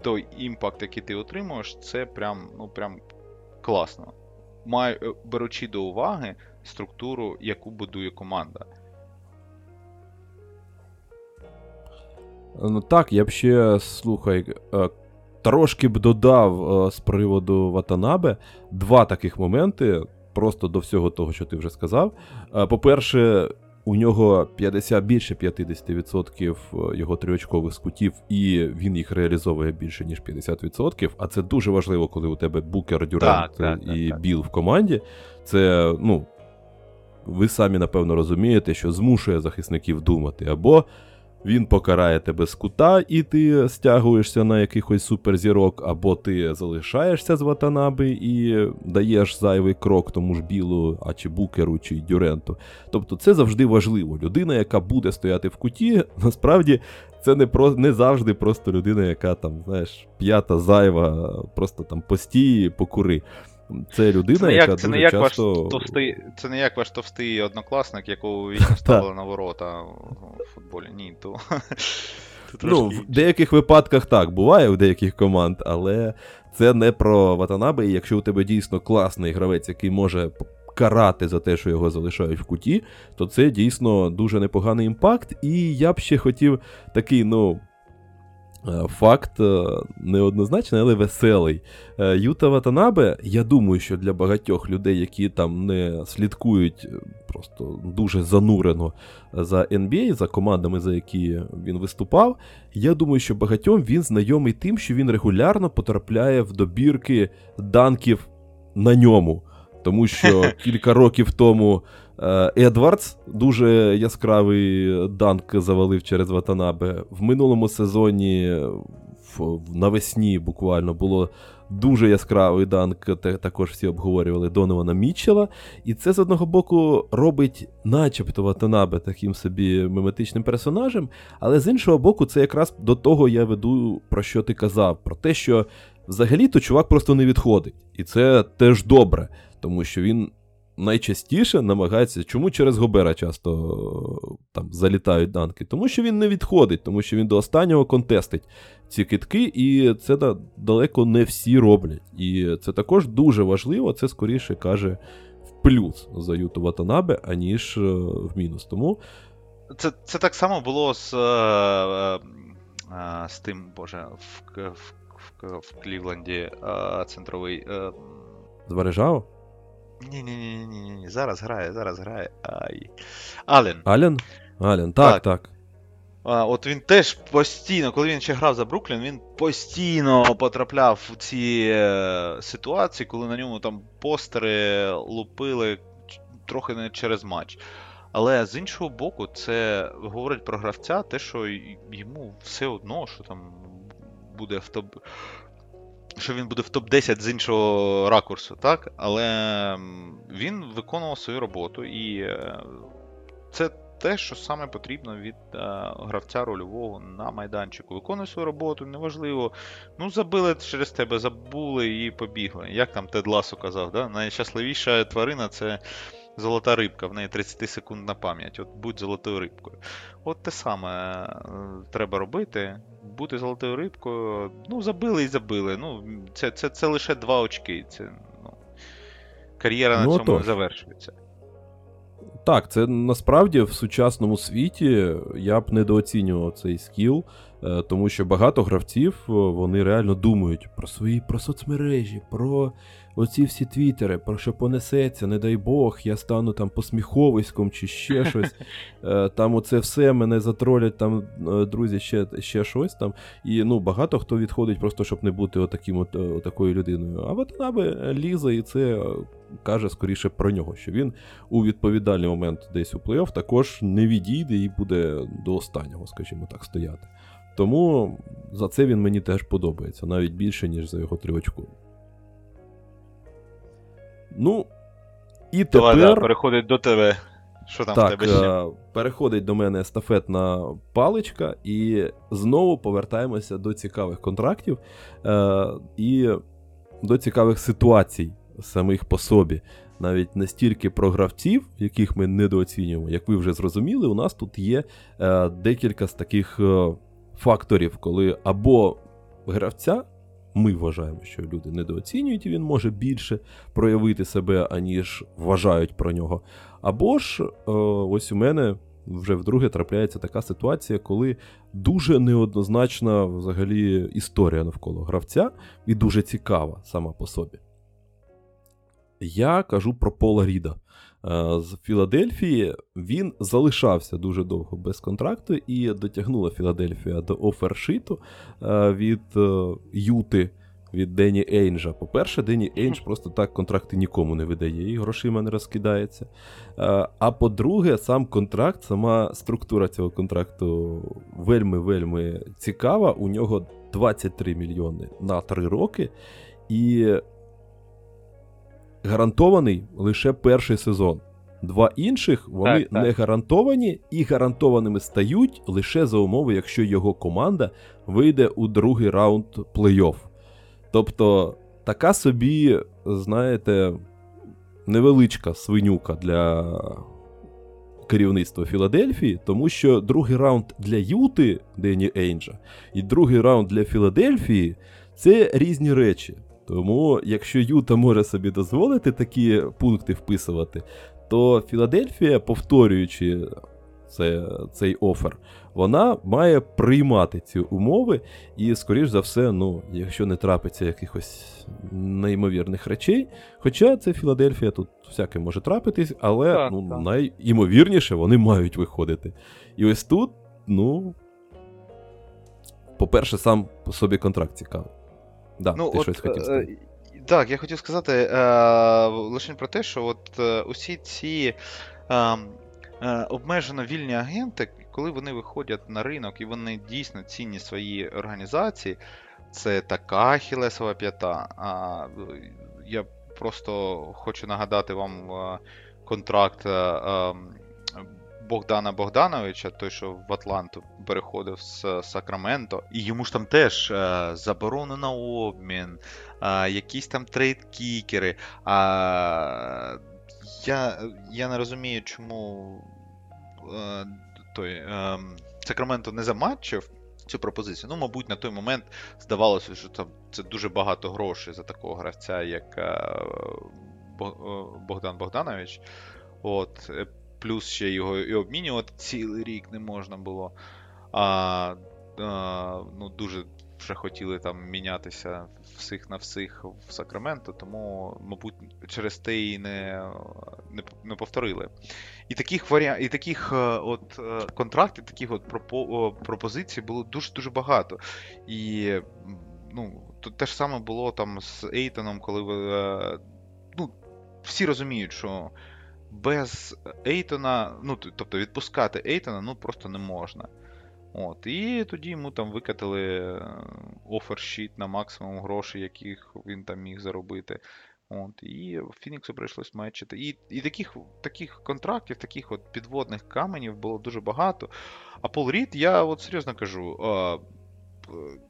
той імпакт, який ти отримуєш, це прям ну, прям класно. Маю, е, беручи до уваги структуру, яку будує команда. Ну так, я б ще слухай, е, Трошки б додав е, з приводу Ватанабе два таких моменти, просто до всього того, що ти вже сказав. Е, по-перше, у нього 50 більше 50% е, його триочкових скутів, і він їх реалізовує більше, ніж 50%. А це дуже важливо, коли у тебе Букер, Дюрант так, так, і так, Біл в команді. Це, ну, ви самі напевно розумієте, що змушує захисників думати. Або він покарає тебе з кута, і ти стягуєшся на якихось суперзірок, або ти залишаєшся з Ватанаби і даєш зайвий крок тому ж білу, а чи букеру, чи дюренту. Тобто це завжди важливо. Людина, яка буде стояти в куті, насправді це не про не завжди просто людина, яка там, знаєш, п'ята зайва, просто там постій, покури. Це людина, це яка це дуже не часто... Ваш товстий, Це не як ваш товстий однокласник, якого вічно ставили на ворота в футболі. Ні, то. Ну, В деяких випадках так, буває в деяких команд, але це не про Ватанабе, і якщо у тебе дійсно класний гравець, який може карати за те, що його залишають в куті, то це дійсно дуже непоганий імпакт. І я б ще хотів такий, ну. Е, факт е, неоднозначний, але веселий. Е, Юта Ватанабе, я думаю, що для багатьох людей, які там не слідкують просто дуже занурено за NBA, за командами, за які він виступав, я думаю, що багатьом він знайомий тим, що він регулярно потрапляє в добірки данків на ньому. Тому що кілька років тому Едвардс дуже яскравий данк завалив через Ватанабе. В минулому сезоні навесні буквально було дуже яскравий данк, також всі обговорювали Донована Мітчела. І це з одного боку робить, начебто, Ватанабе таким собі меметичним персонажем, але з іншого боку, це якраз до того я веду, про що ти казав, про те, що взагалі-то чувак просто не відходить. І це теж добре, тому що він найчастіше намагається, чому через Гобера часто там залітають данки? Тому що він не відходить, тому що він до останнього контестить ці китки, і це далеко не всі роблять. І це також дуже важливо, це скоріше каже в плюс за Юту Ватанабе, аніж е, в мінус. Тому. Це це так само було з е, е, з тим, боже, в в, в, в Клівленді центровий. З Варежао? Ні-ні-ні, ні ні зараз грає, зараз грає. Ай. Ален. Ален? Ален, так, так. так. А, От він теж постійно, коли він ще грав за Бруклін, він постійно потрапляв в ці е, ситуації, коли на ньому там постери лупили трохи не через матч. Але з іншого боку, це говорить про гравця, те, що йому все одно, що там буде в що він буде в топ-10 з іншого ракурсу, так? Але він виконував свою роботу, і е, це те, що саме потрібно від е, гравця рольового на майданчику. Виконує свою роботу, неважливо. Ну, забили через тебе, забули і побігли. Як там Тед Ласо казав, да? найщасливіша тварина це золота рибка, в неї 30 секунд на пам'ять. От будь золотою рибкою. От те саме е, треба робити. Бути золотою рибкою. Ну, забили і забили. Ну, Це це, це лише два очки. Це, ну, Кар'єра ну, на цьому не завершується. Так, це насправді в сучасному світі я б недооцінював цей скіл, е, тому що багато гравців вони реально думають про свої про соцмережі, про оці всі твіттери, про що понесеться, не дай Бог, я стану там посміховиськом чи ще щось. Е, там оце все мене затролять, там е, друзі, ще ще щось там. І ну, багато хто відходить просто, щоб не бути отаким от, отакою людиною. А Ватанабе лізе, і це каже скоріше про нього, що він у відповідальний момент десь у плей-офф також не відійде і буде до останнього, скажімо так, стояти. Тому за це він мені теж подобається, навіть більше, ніж за його трьохочку. Ну, і тепер... да, переходить до тебе. Що там так, в тебе ще? Е, переходить до мене естафетна паличка, і знову повертаємося до цікавих контрактів е, і до цікавих ситуацій самих по собі. Навіть не стільки про гравців, яких ми недооцінюємо, як ви вже зрозуміли, у нас тут є е, декілька з таких е, факторів, коли або гравця ми вважаємо, що люди недооцінюють, і він може більше проявити себе, аніж вважають про нього. Або ж, е, ось у мене вже вдруге трапляється така ситуація, коли дуже неоднозначна взагалі історія навколо гравця і дуже цікава сама по собі. Я кажу про Пола Ріда. Е, з Філадельфії він залишався дуже довго без контракту і дотягнула Філадельфія до офершиту е, від е, Юти. Від Дені Ейнджа. По-перше, Дені Ейндж просто так контракти нікому не видає, і грошима не розкидається. А по-друге, сам контракт, сама структура цього контракту вельми-вельми цікава. У нього 23 мільйони на 3 роки. І гарантований лише перший сезон. Два інших вони так, так. не гарантовані і гарантованими стають лише за умови, якщо його команда вийде у другий раунд плей-офф. Тобто, така собі, знаєте, невеличка свинюка для керівництва Філадельфії, тому що другий раунд для Юти Дені Ейнджа і другий раунд для Філадельфії це різні речі. Тому, якщо Юта може собі дозволити такі пункти вписувати, то Філадельфія, повторюючи це, цей офер, вона має приймати ці умови, і, скоріш за все, ну, якщо не трапиться якихось неймовірних речей. Хоча це Філадельфія, тут всяке може трапитись, але так, ну, так. найімовірніше вони мають виходити. І ось тут, ну. По-перше, сам по собі контракт цікавий. Да, ну, ти от, щось хотів е, сказати. Так, я хотів сказати е, лише про те, що от е, усі ці е, е, обмежено вільні агенти, коли вони виходять на ринок і вони дійсно цінні свої організації, це така хілесова п'ята. А, Я просто хочу нагадати вам контракт Богдана Богдановича, той, що в Атланту переходив з Сакраменто, і йому ж там теж е, заборонено обмін, е, якісь там трейд-кікери. Е, я я не розумію, чому е, той е, Сакраменто не заматчив цю пропозицію. Ну, мабуть, на той момент здавалося, що там це дуже багато грошей за такого гравця, як е, Богдан Богданович. От, е, Плюс ще його і обмінювати цілий рік не можна було. А, а ну, Дуже вже хотіли там мінятися всіх на всіх в Сакраменто, тому, мабуть, через те і не не, не повторили. І таких варіа... і таких е, от е, контрактів, таких от пропо... пропозицій було дуже-дуже багато. І ну, те ж саме було там з Ейтоном, коли е, ну, всі розуміють, що без Ейтона, ну, тобто відпускати Ейтона ну, просто не можна. От, І тоді йому там викатили офершіт на максимум грошей, яких він там міг заробити. От, І Фініксу прийшлось мечити. І і таких таких контрактів, таких от підводних каменів було дуже багато. А Пол Рід, я от серйозно кажу, а,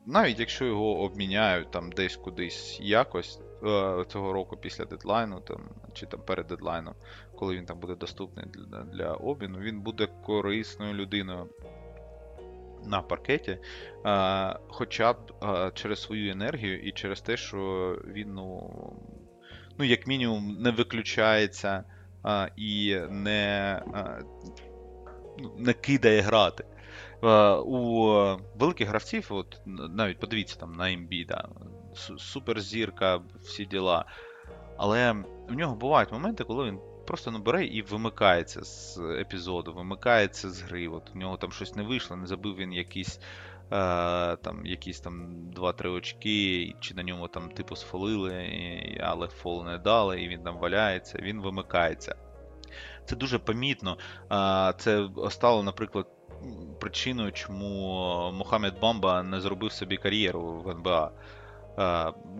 навіть якщо його обміняють там десь кудись якось а, цього року після дедлайну, там, чи там перед дедлайном, коли він там буде доступний для, для обміну, він буде корисною людиною на паркеті, а, хоча б а, через свою енергію і через те, що він, ну, ну як мінімум, не виключається а, і не ну, не кидає грати. У великих гравців, от навіть подивіться там на Ембіда, суперзірка, всі діла. Але в нього бувають моменти, коли він просто бере і вимикається з епізоду, вимикається з гри. От У нього там щось не вийшло, не забив він якісь е, там якісь там 2-3 очки, чи на ньому там типу сфолили, але фол не дали, і він там валяється, він вимикається. Це дуже помітно. Е, це стало, наприклад, причиною, чому Мохамед Бамба не зробив собі кар'єру в НБА.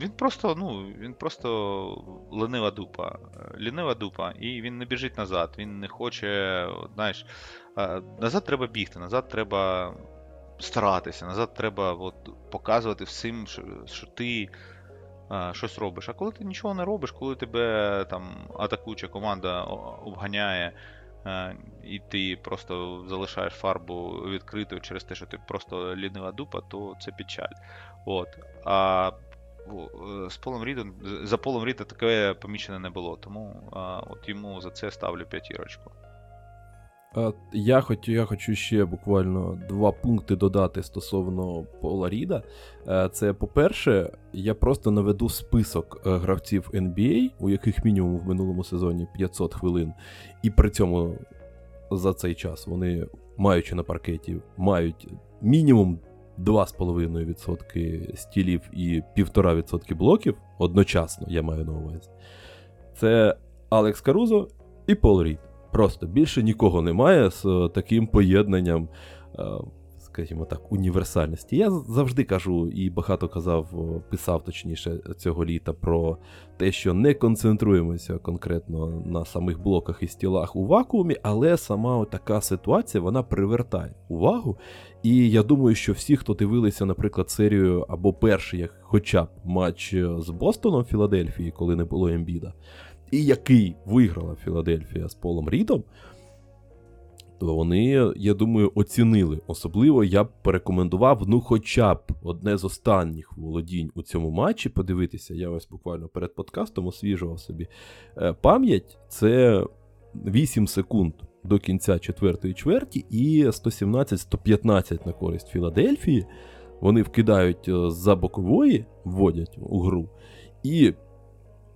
Він просто ну, він просто ленива дупа. Лінива дупа, і він не біжить назад. Він не хоче. знаєш, Назад треба бігти, назад треба старатися, назад треба от, показувати всім, що, ти щось робиш. А коли ти нічого не робиш, коли тебе там атакуюча команда обганяє. І ти просто залишаєш фарбу відкритою через те, що ти просто лінива дупа, то це печаль. От. А Е, з Полом Рідом, за Полом Ріда таке помічене не було, тому а, от йому за це ставлю п'ятірочку. Я хочу я хочу ще буквально два пункти додати стосовно Пола Ріда. Е, це, по-перше, я просто наведу список е, гравців NBA, у яких мінімум в минулому сезоні 500 хвилин, і при цьому за цей час вони, маючи на паркеті, мають мінімум 2,5% стілів і 1,5% блоків одночасно, я маю на увазі. Це Алекс Карузо і Пол Рід. Просто більше нікого немає з таким поєднанням е, скажімо так, універсальності. Я завжди кажу і багато казав, писав точніше цього літа про те, що не концентруємося конкретно на самих блоках і стілах у вакуумі, але сама така ситуація вона привертає увагу. І я думаю, що всі, хто дивилися, наприклад, серію або перший, як хоча б матч з Бостоном Філадельфії, коли не було Ембіда, і який виграла Філадельфія з Полом Рідом вони, я думаю, оцінили. Особливо я б порекомендував, ну, хоча б одне з останніх володінь у цьому матчі подивитися. Я ось буквально перед подкастом освіжував собі е, пам'ять. Це 8 секунд до кінця четвертої чверті і 117-115 на користь Філадельфії. Вони вкидають е, за бокової, вводять у гру. І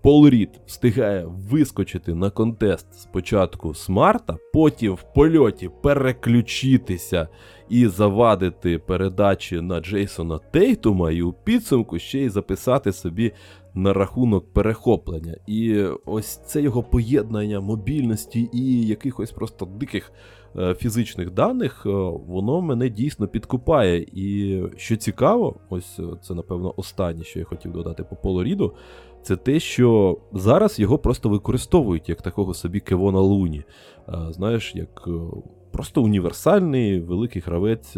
Пол Рід встигає вискочити на контест спочатку смарта, потім в польоті переключитися і завадити передачі на Джейсона Тейтума, і у підсумку ще й записати собі на рахунок перехоплення. І ось це його поєднання мобільності і якихось просто диких е, фізичних даних, е, воно мене дійсно підкупає. І що цікаво, ось це, напевно, останнє, що я хотів додати по Полоріду, це те, що зараз його просто використовують як такого собі Кевона Луні. Знаєш, як просто універсальний великий гравець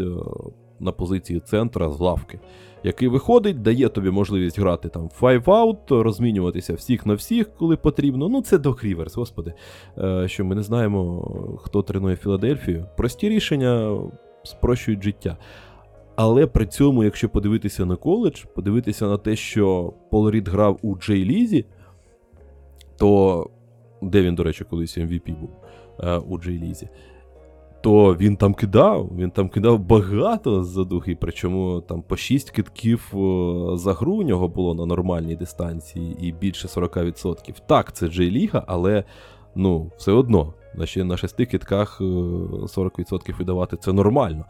на позиції центра з лавки який виходить, дає тобі можливість грати там Out, розмінюватися всіх на всіх, коли потрібно. Ну, це Док Ріверс, господи. Е, що ми не знаємо, хто тренує Філадельфію. Прості рішення спрощують життя. Але при цьому, якщо подивитися на коледж, подивитися на те, що Пол Рід грав у Джей Лізі, то де він, до речі, колись MVP був е, у Джей Лізі то він там кидав, він там кидав багато задухи, причому там по 6 китків за гру у нього було на нормальній дистанції і більше 40%. Так, це Джей Ліга, але ну, все одно. На на шести китках 40% видавати це нормально.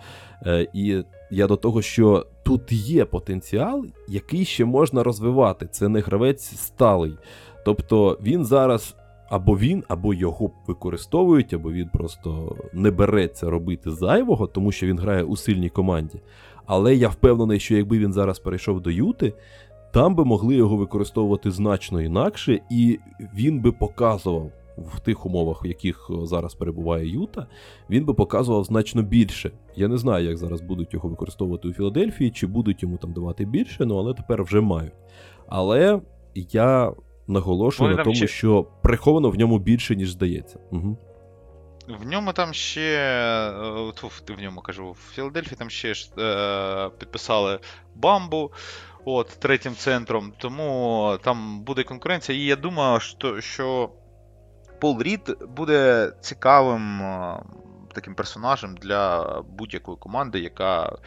Е, І я до того, що тут є потенціал, який ще можна розвивати. Це не гравець сталий. Тобто він зараз або він, або його використовують, або він просто не береться робити зайвого, тому що він грає у сильній команді. Але я впевнений, що якби він зараз перейшов до Юти, там би могли його використовувати значно інакше, і він би показував в тих умовах, в яких зараз перебуває Юта, він би показував значно більше. Я не знаю, як зараз будуть його використовувати у Філадельфії, чи будуть йому там давати більше, ну але тепер вже мають. Але я наголошую Вони на тому, ще... що приховано в ньому більше, ніж здається. Угу. В ньому там ще. Е, ти в ньому кажу, в Філадельфії там ще е, підписали Бамбу от, третім центром, тому там буде конкуренція. І я думаю, що що Пол Рід буде цікавим е, таким персонажем для будь-якої команди, яка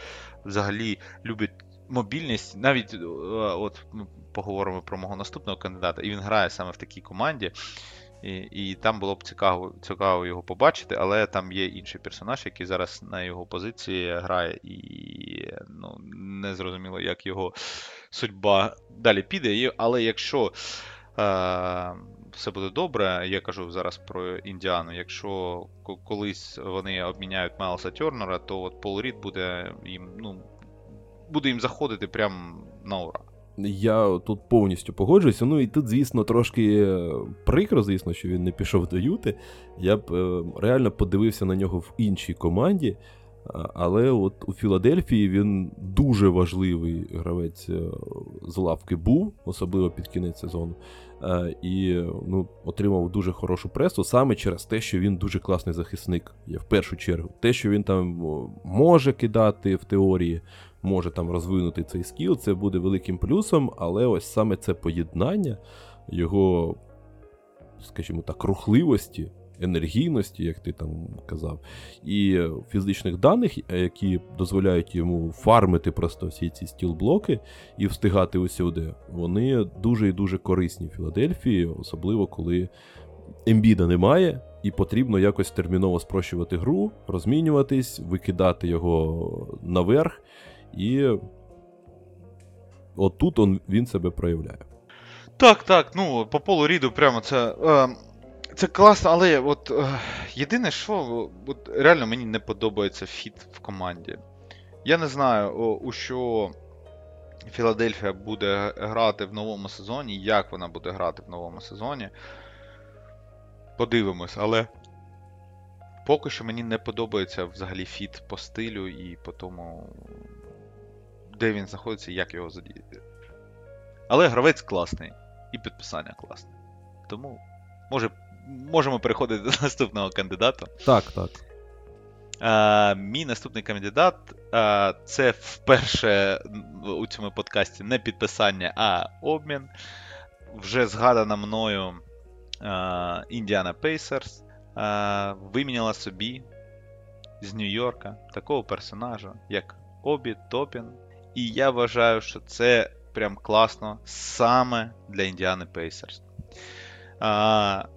взагалі любить мобільність. Навіть е, от поговоримо про мого наступного кандидата, і він грає саме в такій команді. І і там було б цікаво цікаво його побачити, але там є інший персонаж, який зараз на його позиції грає, і ну, не зрозуміло, як його судьба далі піде. Але якщо е, все буде добре, я кажу зараз про Індіану, якщо колись вони обміняють Майлса Тернера, то от Пол Рід буде їм ну, буде їм заходити прямо на ура. Я тут повністю погоджуюся. Ну і тут, звісно, трошки е, прикро, звісно, що він не пішов до Юти. Я б е, реально подивився на нього в іншій команді. Але от у Філадельфії він дуже важливий гравець е, з лавки був, особливо під кінець сезону. І ну, отримав дуже хорошу пресу саме через те, що він дуже класний захисник. Я в першу чергу. Те, що він там може кидати в теорії, може там розвинути цей скіл, це буде великим плюсом, але ось саме це поєднання його, скажімо так, рухливості, енергійності, як ти там казав, і фізичних даних, які дозволяють йому фармити просто всі ці стіл-блоки і встигати усюди, вони дуже і дуже корисні Філадельфії, особливо коли ембіда немає. І потрібно якось терміново спрощувати гру, розмінюватись, викидати його наверх і отут він себе проявляє. Так, так, ну, по полу ріду прямо це. Е, це класно, але от е, єдине, що от, реально мені не подобається фіт в команді. Я не знаю, у що Філадельфія буде грати в новому сезоні, як вона буде грати в новому сезоні. Подивимось, але поки що мені не подобається взагалі фіт по стилю і по тому, де він знаходиться і як його задіяти. Але гравець класний, і підписання класне. Тому може, можемо переходити до наступного кандидата. Так, так. А, Мій наступний кандидат а, це вперше у цьому подкасті не підписання, а обмін. Вже згадана мною Індіана Пейсерс виміняла собі з Нью-Йорка такого персонажа, як Обі Топін. І я вважаю, що це прям класно саме для Індіани Пейсерс.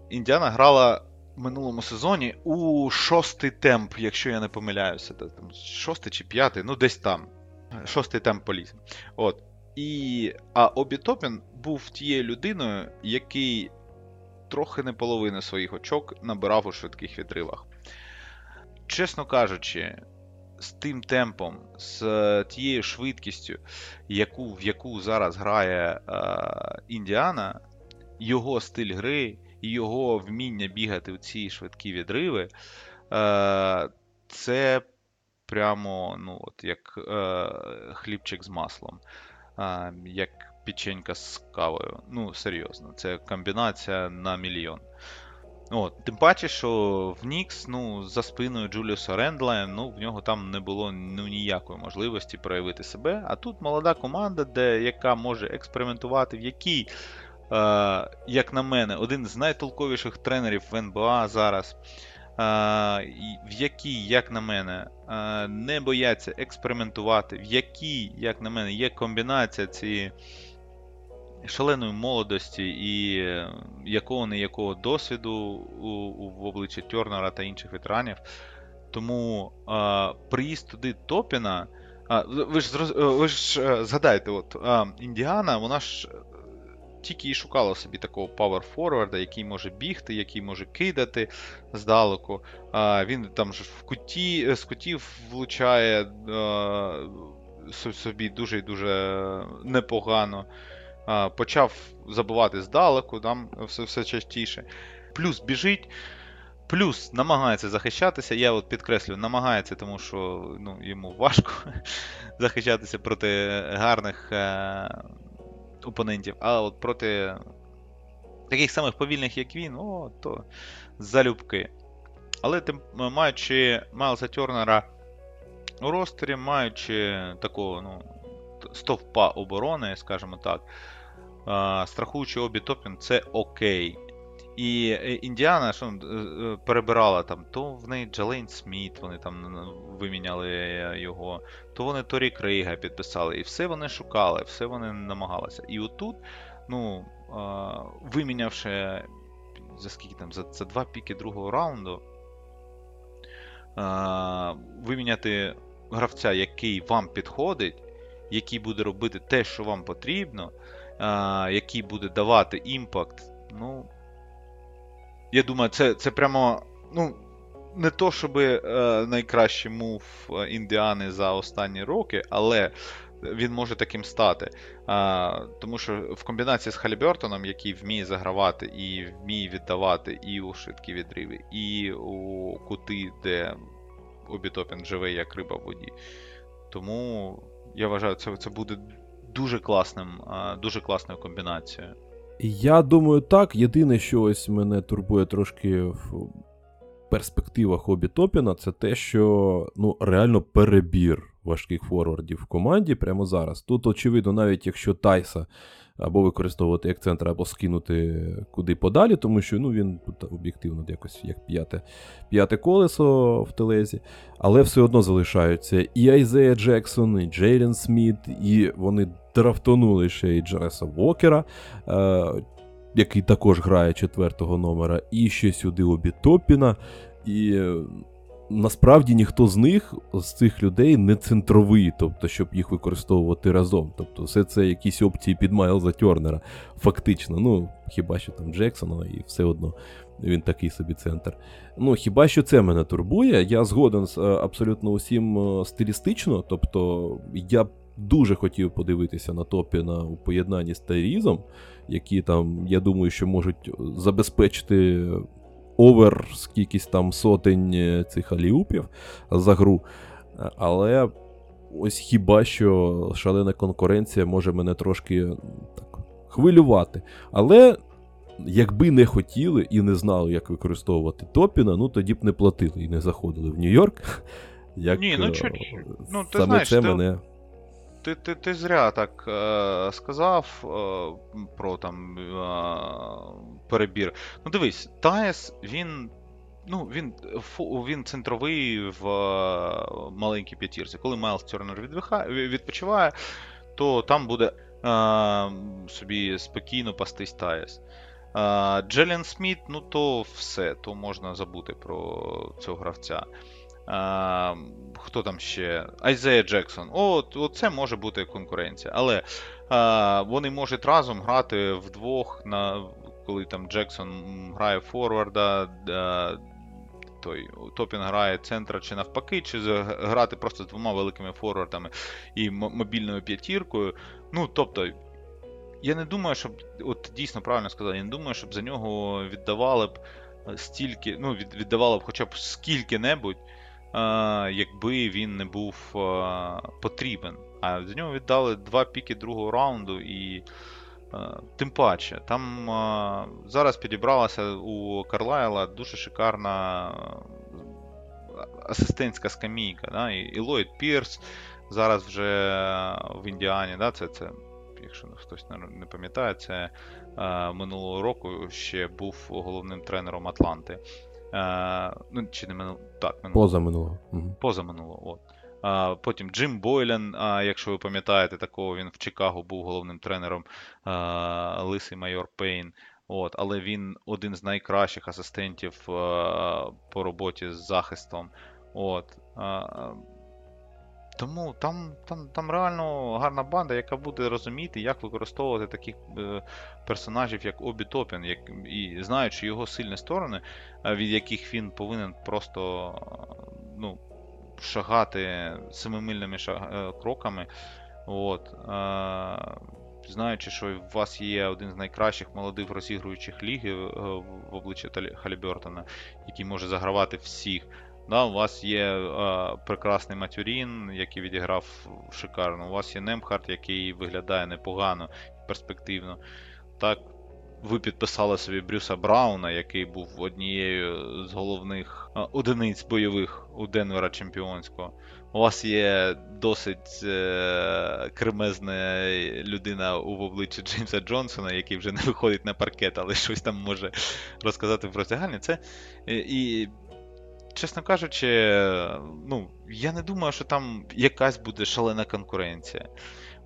Індіана грала в минулому сезоні у шостий темп, якщо я не помиляюся. Там, Шостий чи п'ятий, ну десь там. Шостий темп поліз. От. І, А Обі Топін був тією людиною, який трохи не половину своїх очок набирав у швидких відривах. чесно кажучи, з тим темпом, з тією швидкістю, яку, в яку зараз грає е, Індіана, його стиль гри і його вміння бігати у ці швидкі відриви, е, це прямо ну, от, як е, хлібчик з маслом, е, як печенька з кавою. Ну, серйозно, це комбінація на мільйон. От, Тим паче, що в Нікс, ну, за спиною Джуліуса Рендла, ну, в нього там не було ну, ніякої можливості проявити себе. А тут молода команда, де, яка може експериментувати, в якій, як на мене, один з найтолковіших тренерів в НБА зараз, е, в якій, як на мене, е, не бояться експериментувати, в якій, як на мене, є комбінація цієї шаленої молодості і е, якого не якого досвіду в обличчі Тернера та інших ветеранів. Тому а, приїзд туди Топіна. А, Ви ж е, ви ж е, згадайте, от а, Індіана, вона ж тільки і шукала собі такого пауер-форварда, який може бігти, який може кидати здалеку. А, Він там ж в куті, з кутів влучає а, собі дуже і дуже непогано почав забувати здалеку, там все все частіше. Плюс біжить, плюс намагається захищатися. Я от підкреслюю, намагається, тому що ну, йому важко захищатися проти гарних е- опонентів. А от проти таких самих повільних, як він, о, то залюбки. Але тим, маючи Майлза Тернера у ростері, маючи такого ну, стовпа оборони, скажімо так, страхуючи обі топін, це окей. І е, Індіана що, е, е, перебирала там, то в неї Джалейн Сміт, вони там виміняли його, то вони Торі Крейга підписали. І все вони шукали, все вони намагалися. І отут, ну, вимінявши за скільки там, за, за два піки другого раунду, виміняти гравця, який вам підходить, який буде робити те, що вам потрібно який буде давати імпакт. Ну, я думаю, це це прямо. ну, Не то, щоб е, найкращий мув е, Індіани за останні роки, але він може таким стати. А, Тому що в комбінації з Халібертоном, який вміє загравати і вміє віддавати і у швидкі відриви, і у кути, де Обітопін живе як риба в воді. Тому я вважаю, це, це буде дуже класним, дуже класною комбінацією. Я думаю, так. Єдине, що ось мене турбує трошки в перспективах Хобі Топіна, це те, що ну, реально перебір важких форвардів в команді прямо зараз. Тут, очевидно, навіть якщо Тайса або використовувати як центр, або скинути куди подалі, тому що ну, він об'єктивно якось як п'яте п'яте колесо в телезі, але все одно залишаються і Айзея Джексон, і Джейлен Сміт, і вони драфтонули ще і Джереса Вокера. Е, який також грає четвертого номера, і ще сюди Обі Топіна. І насправді ніхто з них, з цих людей, не центровий, тобто, щоб їх використовувати разом. Тобто, все це якісь опції під Майлза Тернера, фактично. Ну, хіба що там Джексона, і все одно він такий собі центр. Ну, хіба що це мене турбує? Я згоден з е, абсолютно усім е, стилістично. Тобто, я дуже хотів подивитися на Топіна у поєднанні з Тайрізом, які там, я думаю, що можуть забезпечити овер скількись там сотень е, цих аліупів за гру. Але ось хіба що шалена конкуренція може мене трошки так хвилювати. Але. Якби не хотіли і не знали, як використовувати Топіна, ну тоді б не платили і не заходили в Нью-Йорк. Як, Ні, ну чуть, ну ти саме знаєш, це ти, мене ти ти, ти зря так е, сказав е, про там е, перебір. Ну, дивись, Таєс, він. Ну, він він центровий в е, маленькій п'ятірці. Коли Майлз Тернер відпочиває, то там буде е, собі спокійно пастись Таєс. Е, Джелен Сміт, ну то все, то можна забути про цього гравця. Хто там ще? Айзея Джексон. О, це може бути конкуренція. Але а, вони можуть разом грати вдвох, на, коли там Джексон грає форварда, а, той Топін грає центра чи навпаки, чи грати просто з двома великими форвардами і мобільною п'ятіркою. Ну, тобто, я не думаю, щоб, от дійсно правильно сказав, я не думаю, щоб за нього віддавали б стільки, ну, віддавали б хоча б скільки-небудь, якби він не був потрібен. А за нього віддали два піки другого раунду і. Тим паче, там зараз підібралася у Карлайла дуже шикарна асистентська скамійка. Да? І Ллойд Пірс зараз вже в Індіані. Да? Це, це, Якщо хтось не пам'ятає, це минулого року ще був головним тренером Атланти. Ну, чи не минуло, так, минуло. Поза минулого. Поза минулого. От. А, Потім Джим Бойлен, а, якщо ви пам'ятаєте, такого він в Чикаго був головним тренером а, Лисий Майор Пейн. От, Але він один з найкращих асистентів а, по роботі з захистом. От, а, Тому там там, там реально гарна банда, яка буде розуміти, як використовувати таких е, персонажів, як Обі Топін, як, і знаючи його сильні сторони, від яких він повинен просто ну, шагати семимильними шаг... Е, кроками. От. Знаючи, що у вас є один з найкращих молодих розігруючих ліги е, в обличчя Халібертона, який може загравати всіх. Да, У вас є а, прекрасний Матюрін, який відіграв шикарно. У вас є Немхарт, який виглядає непогано перспективно. Так, ви підписали собі Брюса Брауна, який був однією з головних одиниць бойових у Денвера Чемпіонського. У вас є досить е, кремезна людина у обличчі Джеймса Джонсона, який вже не виходить на паркет, але щось там може розказати в роздягальні. Це е, і. Чесно кажучи, ну, я не думаю, що там якась буде шалена конкуренція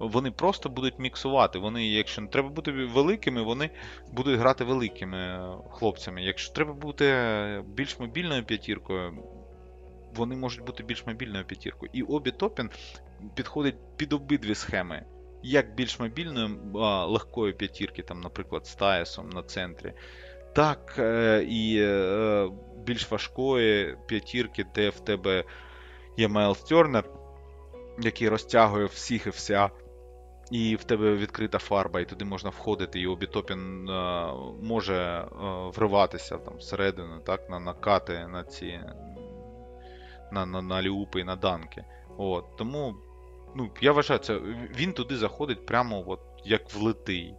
вони просто будуть міксувати. Вони, якщо треба бути великими, вони будуть грати великими хлопцями. Якщо треба бути більш мобільною п'ятіркою, вони можуть бути більш мобільною п'ятіркою. І обі Топін підходить під обидві схеми. Як більш мобільною а, легкої п'ятірки, там, наприклад, з Таєсом на центрі, так е, і е, більш важкої п'ятірки, де в тебе є Майлз Тернер, який розтягує всіх і вся і в тебе відкрита фарба, і туди можна входити, і обітопін е, може е, вриватися там всередину, так, на накати, на ці на на, на ліупи і на данки. От, Тому ну, я вважаю, це він туди заходить прямо от, як влитий.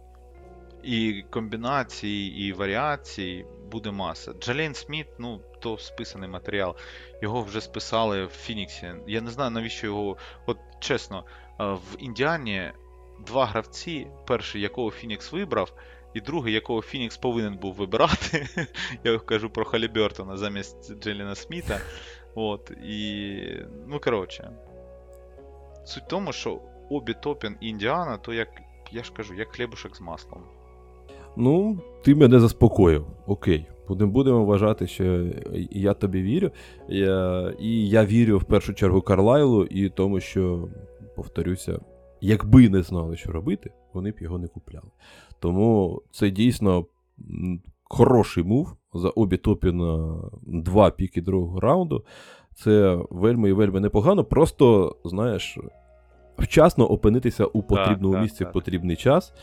І комбінацій, і варіацій буде маса. Джалейн Сміт, ну, то списаний матеріал. Його вже списали в Фініксі. Я не знаю, навіщо його. От чесно, е, в Індіані два гравці, перший, якого Фінікс вибрав, і другий, якого Фінікс повинен був вибирати. Я кажу про Халібертона замість Джеліна Сміта. От, і, Ну, коротше. Суть в тому, що обі Топін Індіана, то як, я ж кажу, як хлібушек з маслом. Ну, ти мене заспокоїв. Окей. Будемо вважати, що я тобі вірю. Я, І я вірю в першу чергу Карлайлу і тому, що, повторюся, якби не знали, що робити, вони б його не купляли. Тому це дійсно хороший мув за обі топі на два піки другого раунду. Це вельми і вельми непогано. Просто, знаєш, вчасно опинитися у потрібному так, місці в потрібний час.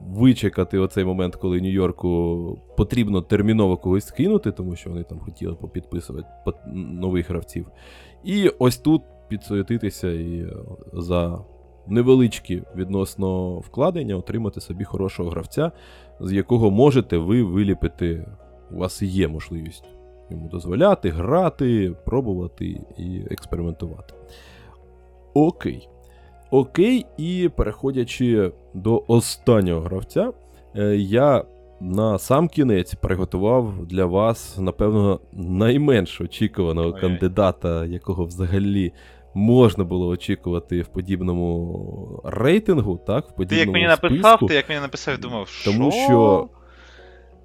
Вичекати оцей момент, коли Нью-Йорку потрібно терміново когось скинути, тому що вони там хотіли попідписувати нових гравців. І ось тут підсуетитися і за невеличкі відносно вкладення, отримати собі хорошого гравця, з якого можете ви виліпити. У вас є можливість йому дозволяти, грати, пробувати і експериментувати. Окей. Окей, і переходячи до останнього гравця, е, я на сам кінець приготував для вас, напевно, найменш очікуваного Ой-ой. кандидата, якого взагалі можна було очікувати в подібному рейтингу, так? в подібному Ти як мені написав, ти як мені написав, думав, що? Тому що.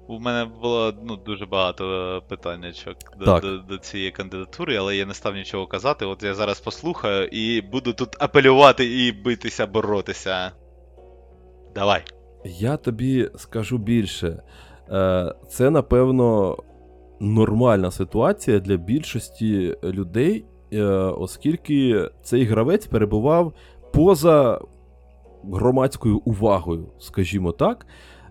У мене було ну, дуже багато питаннячок до, до до, цієї кандидатури, але я не став нічого казати. От я зараз послухаю і буду тут апелювати і битися, боротися. Давай. Я тобі скажу більше. Е, це, напевно, нормальна ситуація для більшості людей, е, оскільки цей гравець перебував поза громадською увагою, скажімо так.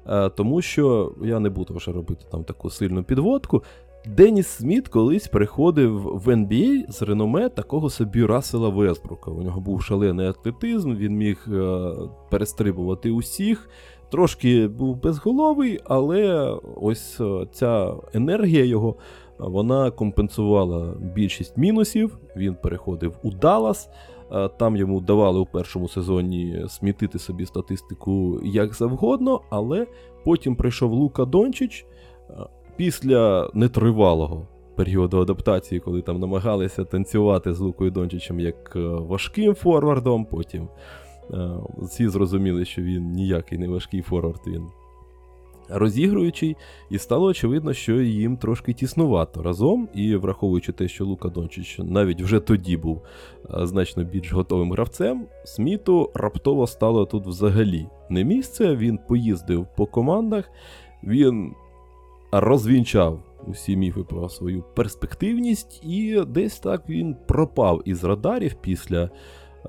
Е, тому що я не буду вже робити там таку сильну підводку. Деніс Сміт колись приходив в NBA з реноме такого собі Рассела Весбрука. У нього був шалений атлетизм, він міг е, перестрибувати усіх. Трошки був безголовий, але ось е, ця енергія його вона компенсувала більшість мінусів. Він переходив у Даллас. Е, там йому давали у першому сезоні смітити собі статистику як завгодно, але потім прийшов Лука Дончич е, після нетривалого періоду адаптації, коли там намагалися танцювати з Лукою Дончичем як важким форвардом. Потім всі зрозуміли, що він ніякий не важкий форвард, він розігруючий, і стало очевидно, що їм трошки тіснувато разом. І враховуючи те, що Лука Дончич навіть вже тоді був значно більш готовим гравцем, Сміту раптово стало тут взагалі не місце. Він поїздив по командах, він розвінчав. Усі міфи про свою перспективність, і десь так він пропав із радарів після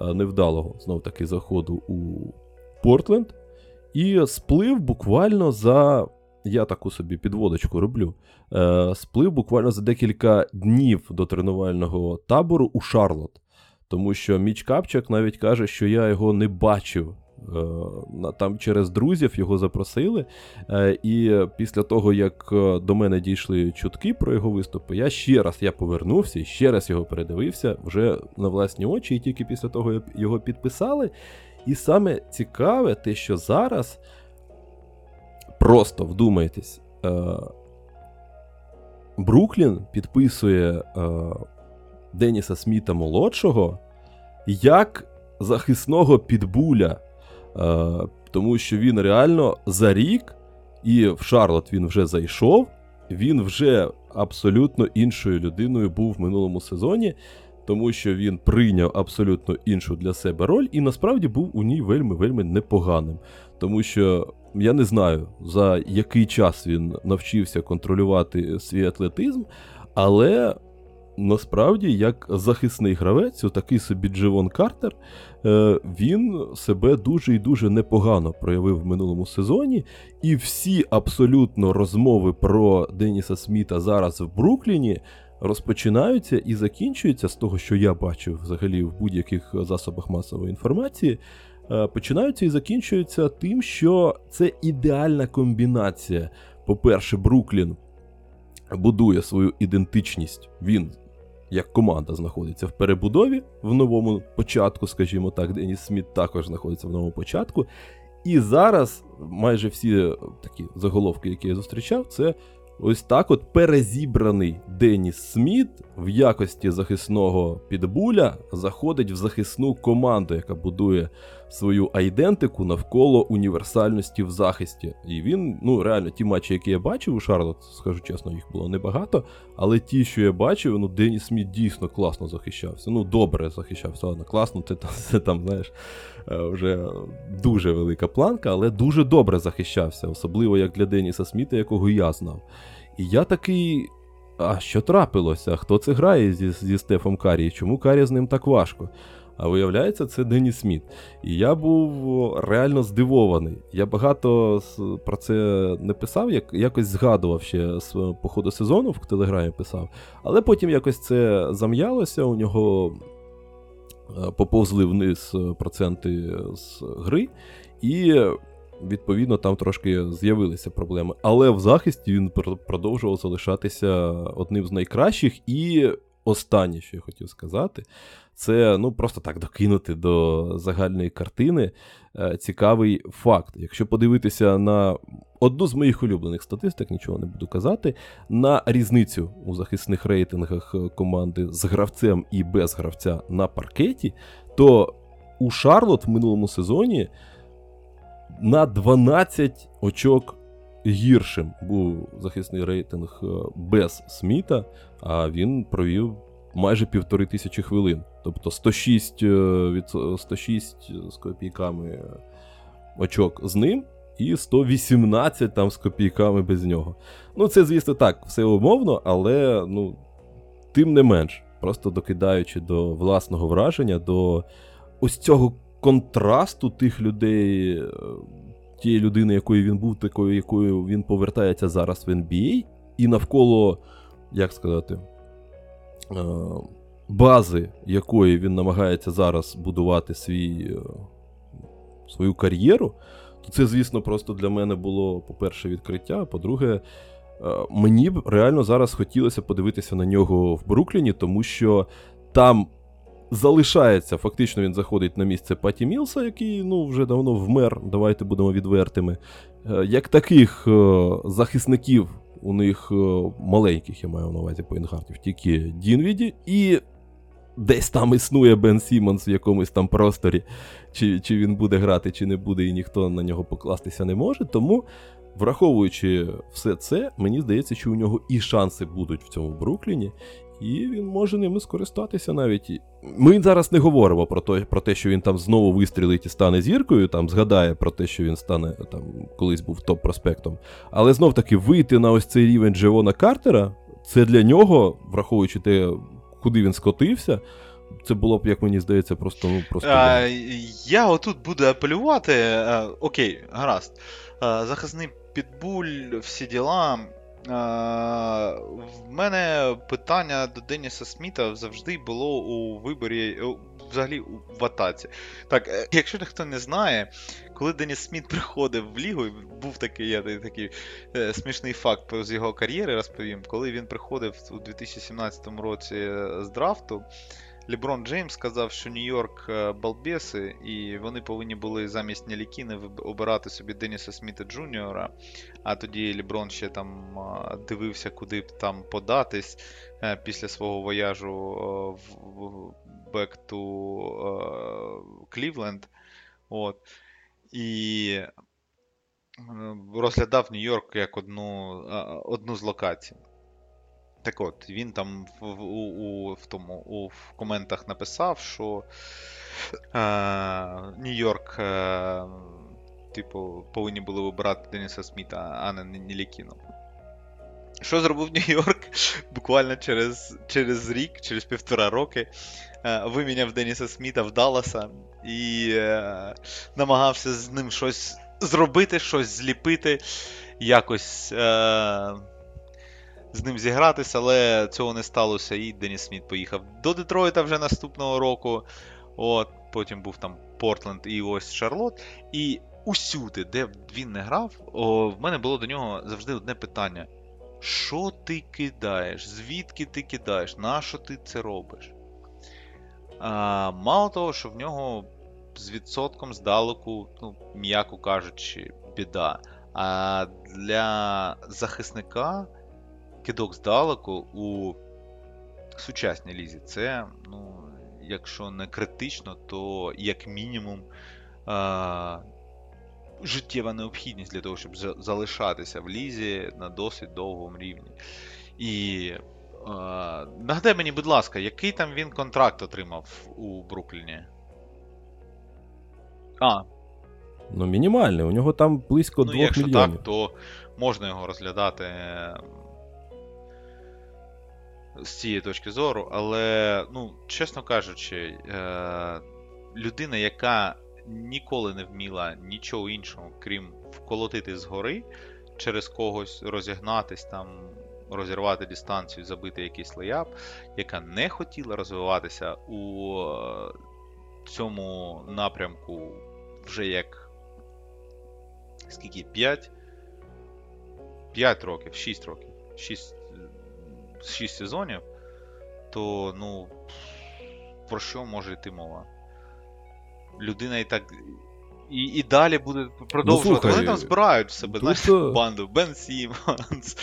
невдалого знов таки заходу у Портленд. І сплив буквально за. Я таку собі підводочку роблю. Е, Сплив буквально за декілька днів до тренувального табору у Шарлот. Тому що Міч Капчак навіть каже, що я його не бачив. Е, там через друзів його запросили. Е, і після того, як е, до мене дійшли чутки про його виступи, я ще раз я повернувся і ще раз його передивився вже на власні очі, і тільки після того як його підписали. І саме цікаве, те, що зараз просто вдумайтесь, е, Бруклін підписує е, Деніса Сміта молодшого як захисного підбуля, е, тому що він реально за рік, і в Шарлот він вже зайшов, він вже абсолютно іншою людиною був в минулому сезоні тому що він прийняв абсолютно іншу для себе роль, і насправді був у ній вельми-вельми непоганим. Тому що я не знаю, за який час він навчився контролювати свій атлетизм, але. Насправді, як захисний гравець, такий собі Дживон Картер, е, він себе дуже і дуже непогано проявив в минулому сезоні. І всі абсолютно розмови про Деніса Сміта зараз в Брукліні розпочинаються і закінчуються з того, що я бачив взагалі в будь-яких засобах масової інформації. Е, починаються і закінчуються тим, що це ідеальна комбінація. По-перше, Бруклін будує свою ідентичність. Він, як команда, знаходиться в перебудові в новому початку, скажімо так, Деніс Сміт також знаходиться в новому початку. І зараз майже всі такі заголовки, які я зустрічав, це Ось так от перезібраний Деніс Сміт в якості захисного підбуля заходить в захисну команду, яка будує свою айдентику навколо універсальності в захисті. І він, ну реально, ті матчі, які я бачив у Шарлот, скажу чесно, їх було небагато. Але ті, що я бачив, ну Деніс Сміт дійсно класно захищався. Ну, добре захищався, ладно, класно, це, це там, знаєш, е, вже дуже велика планка, але дуже добре захищався, особливо як для Деніса Сміта, якого я знав. І я такий. А що трапилося? Хто це грає зі зі Стефом Карі? Чому Карі з ним так важко? А виявляється, це Денні Сміт. І я був реально здивований. Я багато про це не писав, як, якось згадував ще з по ходу сезону в телеграмі писав. Але потім якось це зам'ялося, у нього е, поповзли вниз проценти з гри. І відповідно, там трошки з'явилися проблеми. Але в захисті він продовжував залишатися одним з найкращих. І останнє, що я хотів сказати, це ну просто так докинути до загальної картини. Е, цікавий факт. Якщо подивитися на одну з моїх улюблених статистик, нічого не буду казати, на різницю у захисних рейтингах команди з гравцем і без гравця на паркеті, то у Шарлот в минулому сезоні на 12 очок гіршим був захисний рейтинг е, без Сміта, а він провів майже півтори тисячі хвилин. Тобто 106 е, від 106 з копійками очок з ним і 118 там з копійками без нього. Ну, це, звісно, так, все умовно, але ну, тим не менш, просто докидаючи до власного враження, до ось цього контрасту тих людей, е, тієї людини, якою він був, такою, якою він повертається зараз в NBA, і навколо, як сказати, е, бази, якої він намагається зараз будувати свій, е, свою кар'єру, то це, звісно, просто для мене було, по-перше, відкриття. По-друге, мені б реально зараз хотілося подивитися на нього в Брукліні, тому що там залишається, фактично він заходить на місце Паті Мілса, який ну, вже давно вмер, давайте будемо відвертими. Е, як таких е, захисників у них е, маленьких, я маю на увазі поінтгардів, тільки Дінвіді, і десь там існує Бен Сімонс в якомусь там просторі, чи чи він буде грати, чи не буде, і ніхто на нього покластися не може. Тому, враховуючи все це, мені здається, що у нього і шанси будуть в цьому Брукліні і він може ними скористатися навіть. Ми зараз не говоримо про те, про те, що він там знову вистрілить і стане зіркою, там згадає про те, що він стане там колись був топ-проспектом. Але знов таки вийти на ось цей рівень Джевона Картера, це для нього, враховуючи те, куди він скотився. Це було б, як мені здається, просто ну просто. А, Я отут буду апелювати. А, окей, гаразд. А, захисний підбуль, всі діла. В мене питання до Деніса Сміта завжди було у виборі, взагалі в атаці. Так, е, якщо ніхто не знає, коли Деніс Сміт приходив в лігу, був такий я такий е, смішний факт з його кар'єри, розповім, коли він приходив у 2017 році з драфту. Ліброн Джеймс сказав, що Нью-Йорк е, балбеси, і вони повинні були замість Нелікіни обирати собі Деніса Сміта Джуніора. А тоді Ліброн ще там дивився, куди б там податись е, після свого вояжу в Back to Cleveland. От. І розглядав Нью-Йорк як одну, одну з локацій. Так от, він там в у, у, в тому, у, в коментах написав, що е, Нью-Йорк, е, типу, повинні були вибирати Деніса Сміта, а не Нілікіну. Що зробив Нью-Йорк? Буквально через через рік, через півтора роки, е, виміняв Деніса Сміта в Далласа і е, намагався з ним щось зробити, щось зліпити, якось. Е, з ним зігратися, але цього не сталося. І Деніс Сміт поїхав до Детройта вже наступного року. От, Потім був там Портленд і ось Шарлот. І усюди, де він не грав, о, в мене було до нього завжди одне питання: що ти кидаєш? Звідки ти кидаєш? Нащо ти це робиш? А, Мало того, що в нього з відсотком здалеку, ну, м'яко кажучи, біда. А для захисника кидок здалеку у сучасній лізі це, ну, якщо не критично, то як мінімум а, життєва необхідність для того, щоб залишатися в лізі на досить довгому рівні. І а, нагадай мені, будь ласка, який там він контракт отримав у Брукліні? А. Ну, мінімальний, у нього там близько ну, 2 якщо мільйонів. Якщо так, то можна його розглядати з цієї точки зору, але, ну, чесно кажучи, е, людина, яка ніколи не вміла нічого іншого, крім вколотити згори через когось, розігнатись там. Розірвати дистанцію, забити якийсь леяп, яка не хотіла розвиватися у е, цьому напрямку вже як скільки? 5? 5 років, 6 років. 6 6 сезонів, то ну про що може йти мова? Людина і так. І і далі буде продовжувати. Ну, Вони там збирають в себе знаєш, банду. Бен Сіммонс,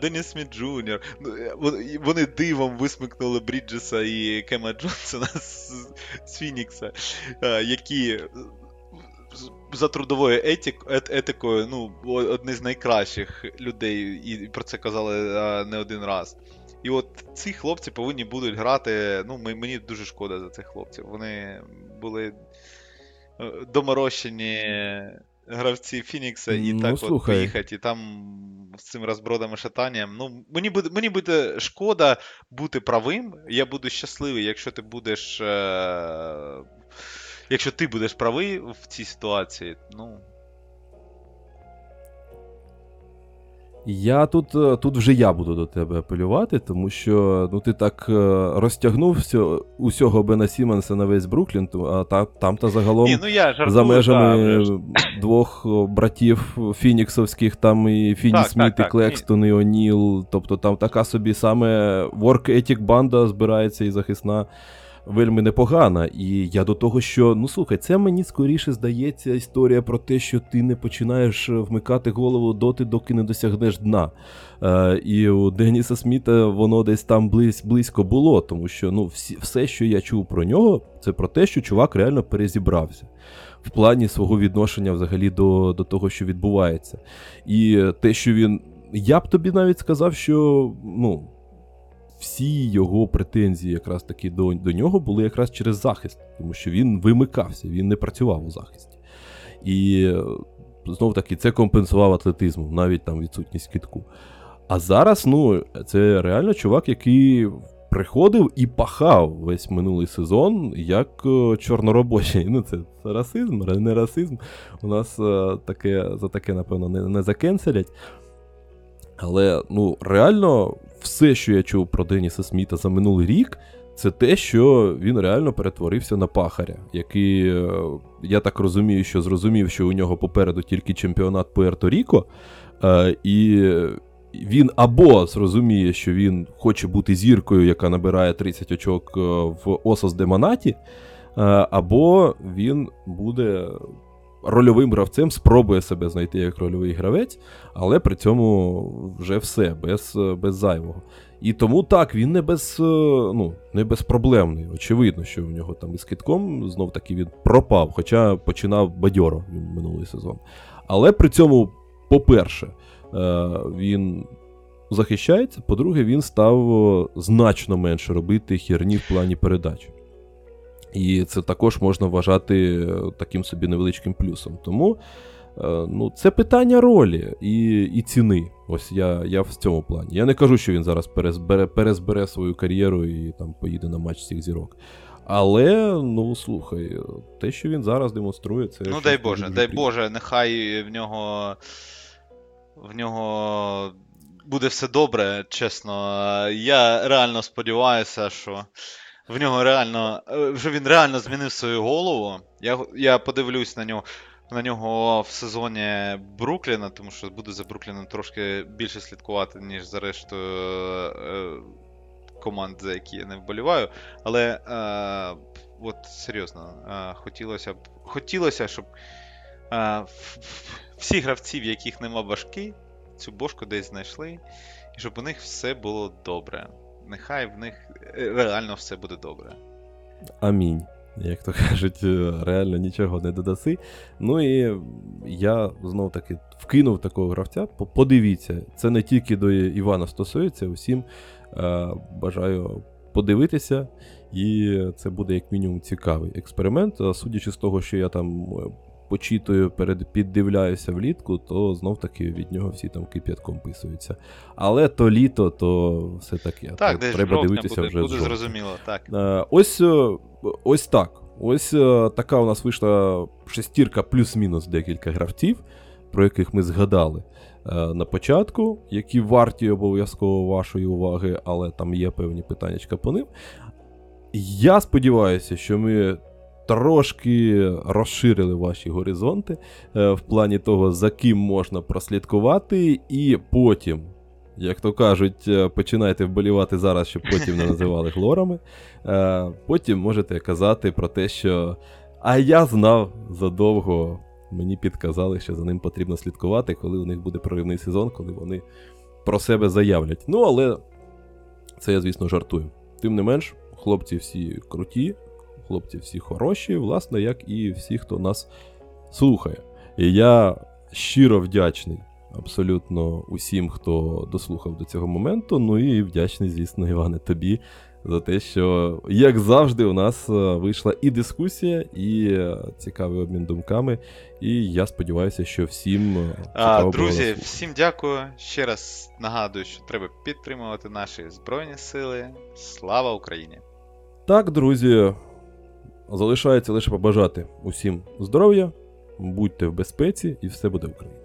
Деніс Сміт Джуніор. Ну, е, вони дивом висмикнули Бріджеса і Кема Джонсона з, з Фінікса, які за трудовою етик, ет, етикою, ну, одні з найкращих людей, і про це казали а, не один раз. І от ці хлопці повинні будуть грати. Ну, мені дуже шкода за цих хлопців. Вони були е, доморощені гравці Фінікса і ну, так слухай. от поїхати, і там з цим розбродом і шатанням. Ну, Мені буде мені буде шкода бути правим. Я буду щасливий, якщо ти будеш. Е... Якщо ти будеш правий в цій ситуації, ну. Я тут е, тут вже я буду до тебе апелювати, тому що ну ти так е, розтягнув усього Бена Сіменса на весь Бруклін, а та, там та загалом Ні, ну я жартую, за межами та, двох братів Фініксовських, там і Фіні так, Сміт, так, і Клекстон, і Оніл. Тобто там така собі саме work ethic банда збирається і захисна вельми непогана. І я до того, що ну слухай, це мені скоріше здається історія про те, що ти не починаєш вмикати голову доти, доки не досягнеш дна. Е, І у Деніса Сміта воно десь там близь, близько було, тому що ну, всі, все, що я чув про нього, це про те, що чувак реально перезібрався. В плані свого відношення взагалі до до того, що відбувається. І те, що він. Я б тобі навіть сказав, що ну, всі його претензії якраз таки до, до нього були якраз через захист, тому що він вимикався, він не працював у захисті. І знову таки це компенсував атлетизмом, навіть там відсутність китку. А зараз, ну, це реально чувак, який приходив і пахав весь минулий сезон як е, чорноробочий. Ну, це расизм, не расизм. У нас е, таке за таке, напевно, не, не закенселять. Але ну, реально все, що я чув про Деніса Сміта за минулий рік, це те, що він реально перетворився на пахаря, який, е, я так розумію, що зрозумів, що у нього попереду тільки чемпіонат Пуерто-Ріко, е, і він або зрозуміє, що він хоче бути зіркою, яка набирає 30 очок е, в Осос де Монаті, або він буде рольовим гравцем спробує себе знайти як рольовий гравець, але при цьому вже все, без без зайвого. І тому так, він не без, е, ну, не безпроблемний. Очевидно, що в нього там із китком знов таки він пропав, хоча починав бадьоро минулий сезон. Але при цьому, по-перше, е, він. Захищається, по-друге, він став значно менше робити херні в плані передач. І це також можна вважати е, таким собі невеличким плюсом. Тому е, ну, це питання ролі і і ціни. Ось я я в цьому плані. Я не кажу, що він зараз перезбере перезбере свою кар'єру і там поїде на матч цих зірок. Але, ну слухай, те, що він зараз демонструє, це. Ну, дай Боже, дай Боже, нехай в нього. В нього буде все добре, чесно. Я реально сподіваюся, що в нього реально. Е, вже він реально змінив свою голову. Я я подивлюсь на нього на нього в сезоні Брукліна, тому що буду за Брукліном трошки більше слідкувати, ніж за рештою е, команд, за які я не вболіваю. Але е, от серйозно, е, хотілося б хотілося, щоб е, всі гравці, в яких нема башки, цю бошку десь знайшли, і щоб у них все було добре нехай в них е, реально все буде добре. Амінь. Як то кажуть, е, реально нічого не додаси. Ну і я знов таки вкинув такого гравця. Подивіться, це не тільки до Івана стосується, усім е, бажаю подивитися, і це буде як мінімум цікавий експеримент. Судячи з того, що я там почитую, перед, піддивляюся влітку, то знов таки від нього всі там кип'ятком писуються. Але то літо, то все таке. Так, десь треба дивитися буде, вже. Буде зрозуміло, так. Е, ось е, ось так. Ось е, така у нас вийшла шестірка плюс-мінус декілька гравців, про яких ми згадали. На початку, які варті обов'язково вашої уваги, але там є певні питання по ним. Я сподіваюся, що ми трошки розширили ваші горизонти е, в плані того, за ким можна прослідкувати, і потім. Як то кажуть, е, починайте вболівати зараз, щоб потім не називали хлорами. Е, потім можете казати про те, що а я знав задовго, мені підказали, що за ним потрібно слідкувати, коли у них буде проривний сезон, коли вони про себе заявлять. Ну, але це я, звісно, жартую. Тим не менш, хлопці всі круті, хлопці всі хороші, власне, як і всі, хто нас слухає. І я щиро вдячний абсолютно усім, хто дослухав до цього моменту. Ну і вдячний, звісно, Іване, тобі за те, що, як завжди, у нас е, вийшла і дискусія, і е, цікавий обмін думками. І я сподіваюся, що всім. е, було Друзі, всім дякую. Ще раз нагадую, що треба підтримувати наші Збройні Сили. Слава Україні! Так, друзі, залишається лише побажати усім здоров'я, будьте в безпеці, і все буде Україна.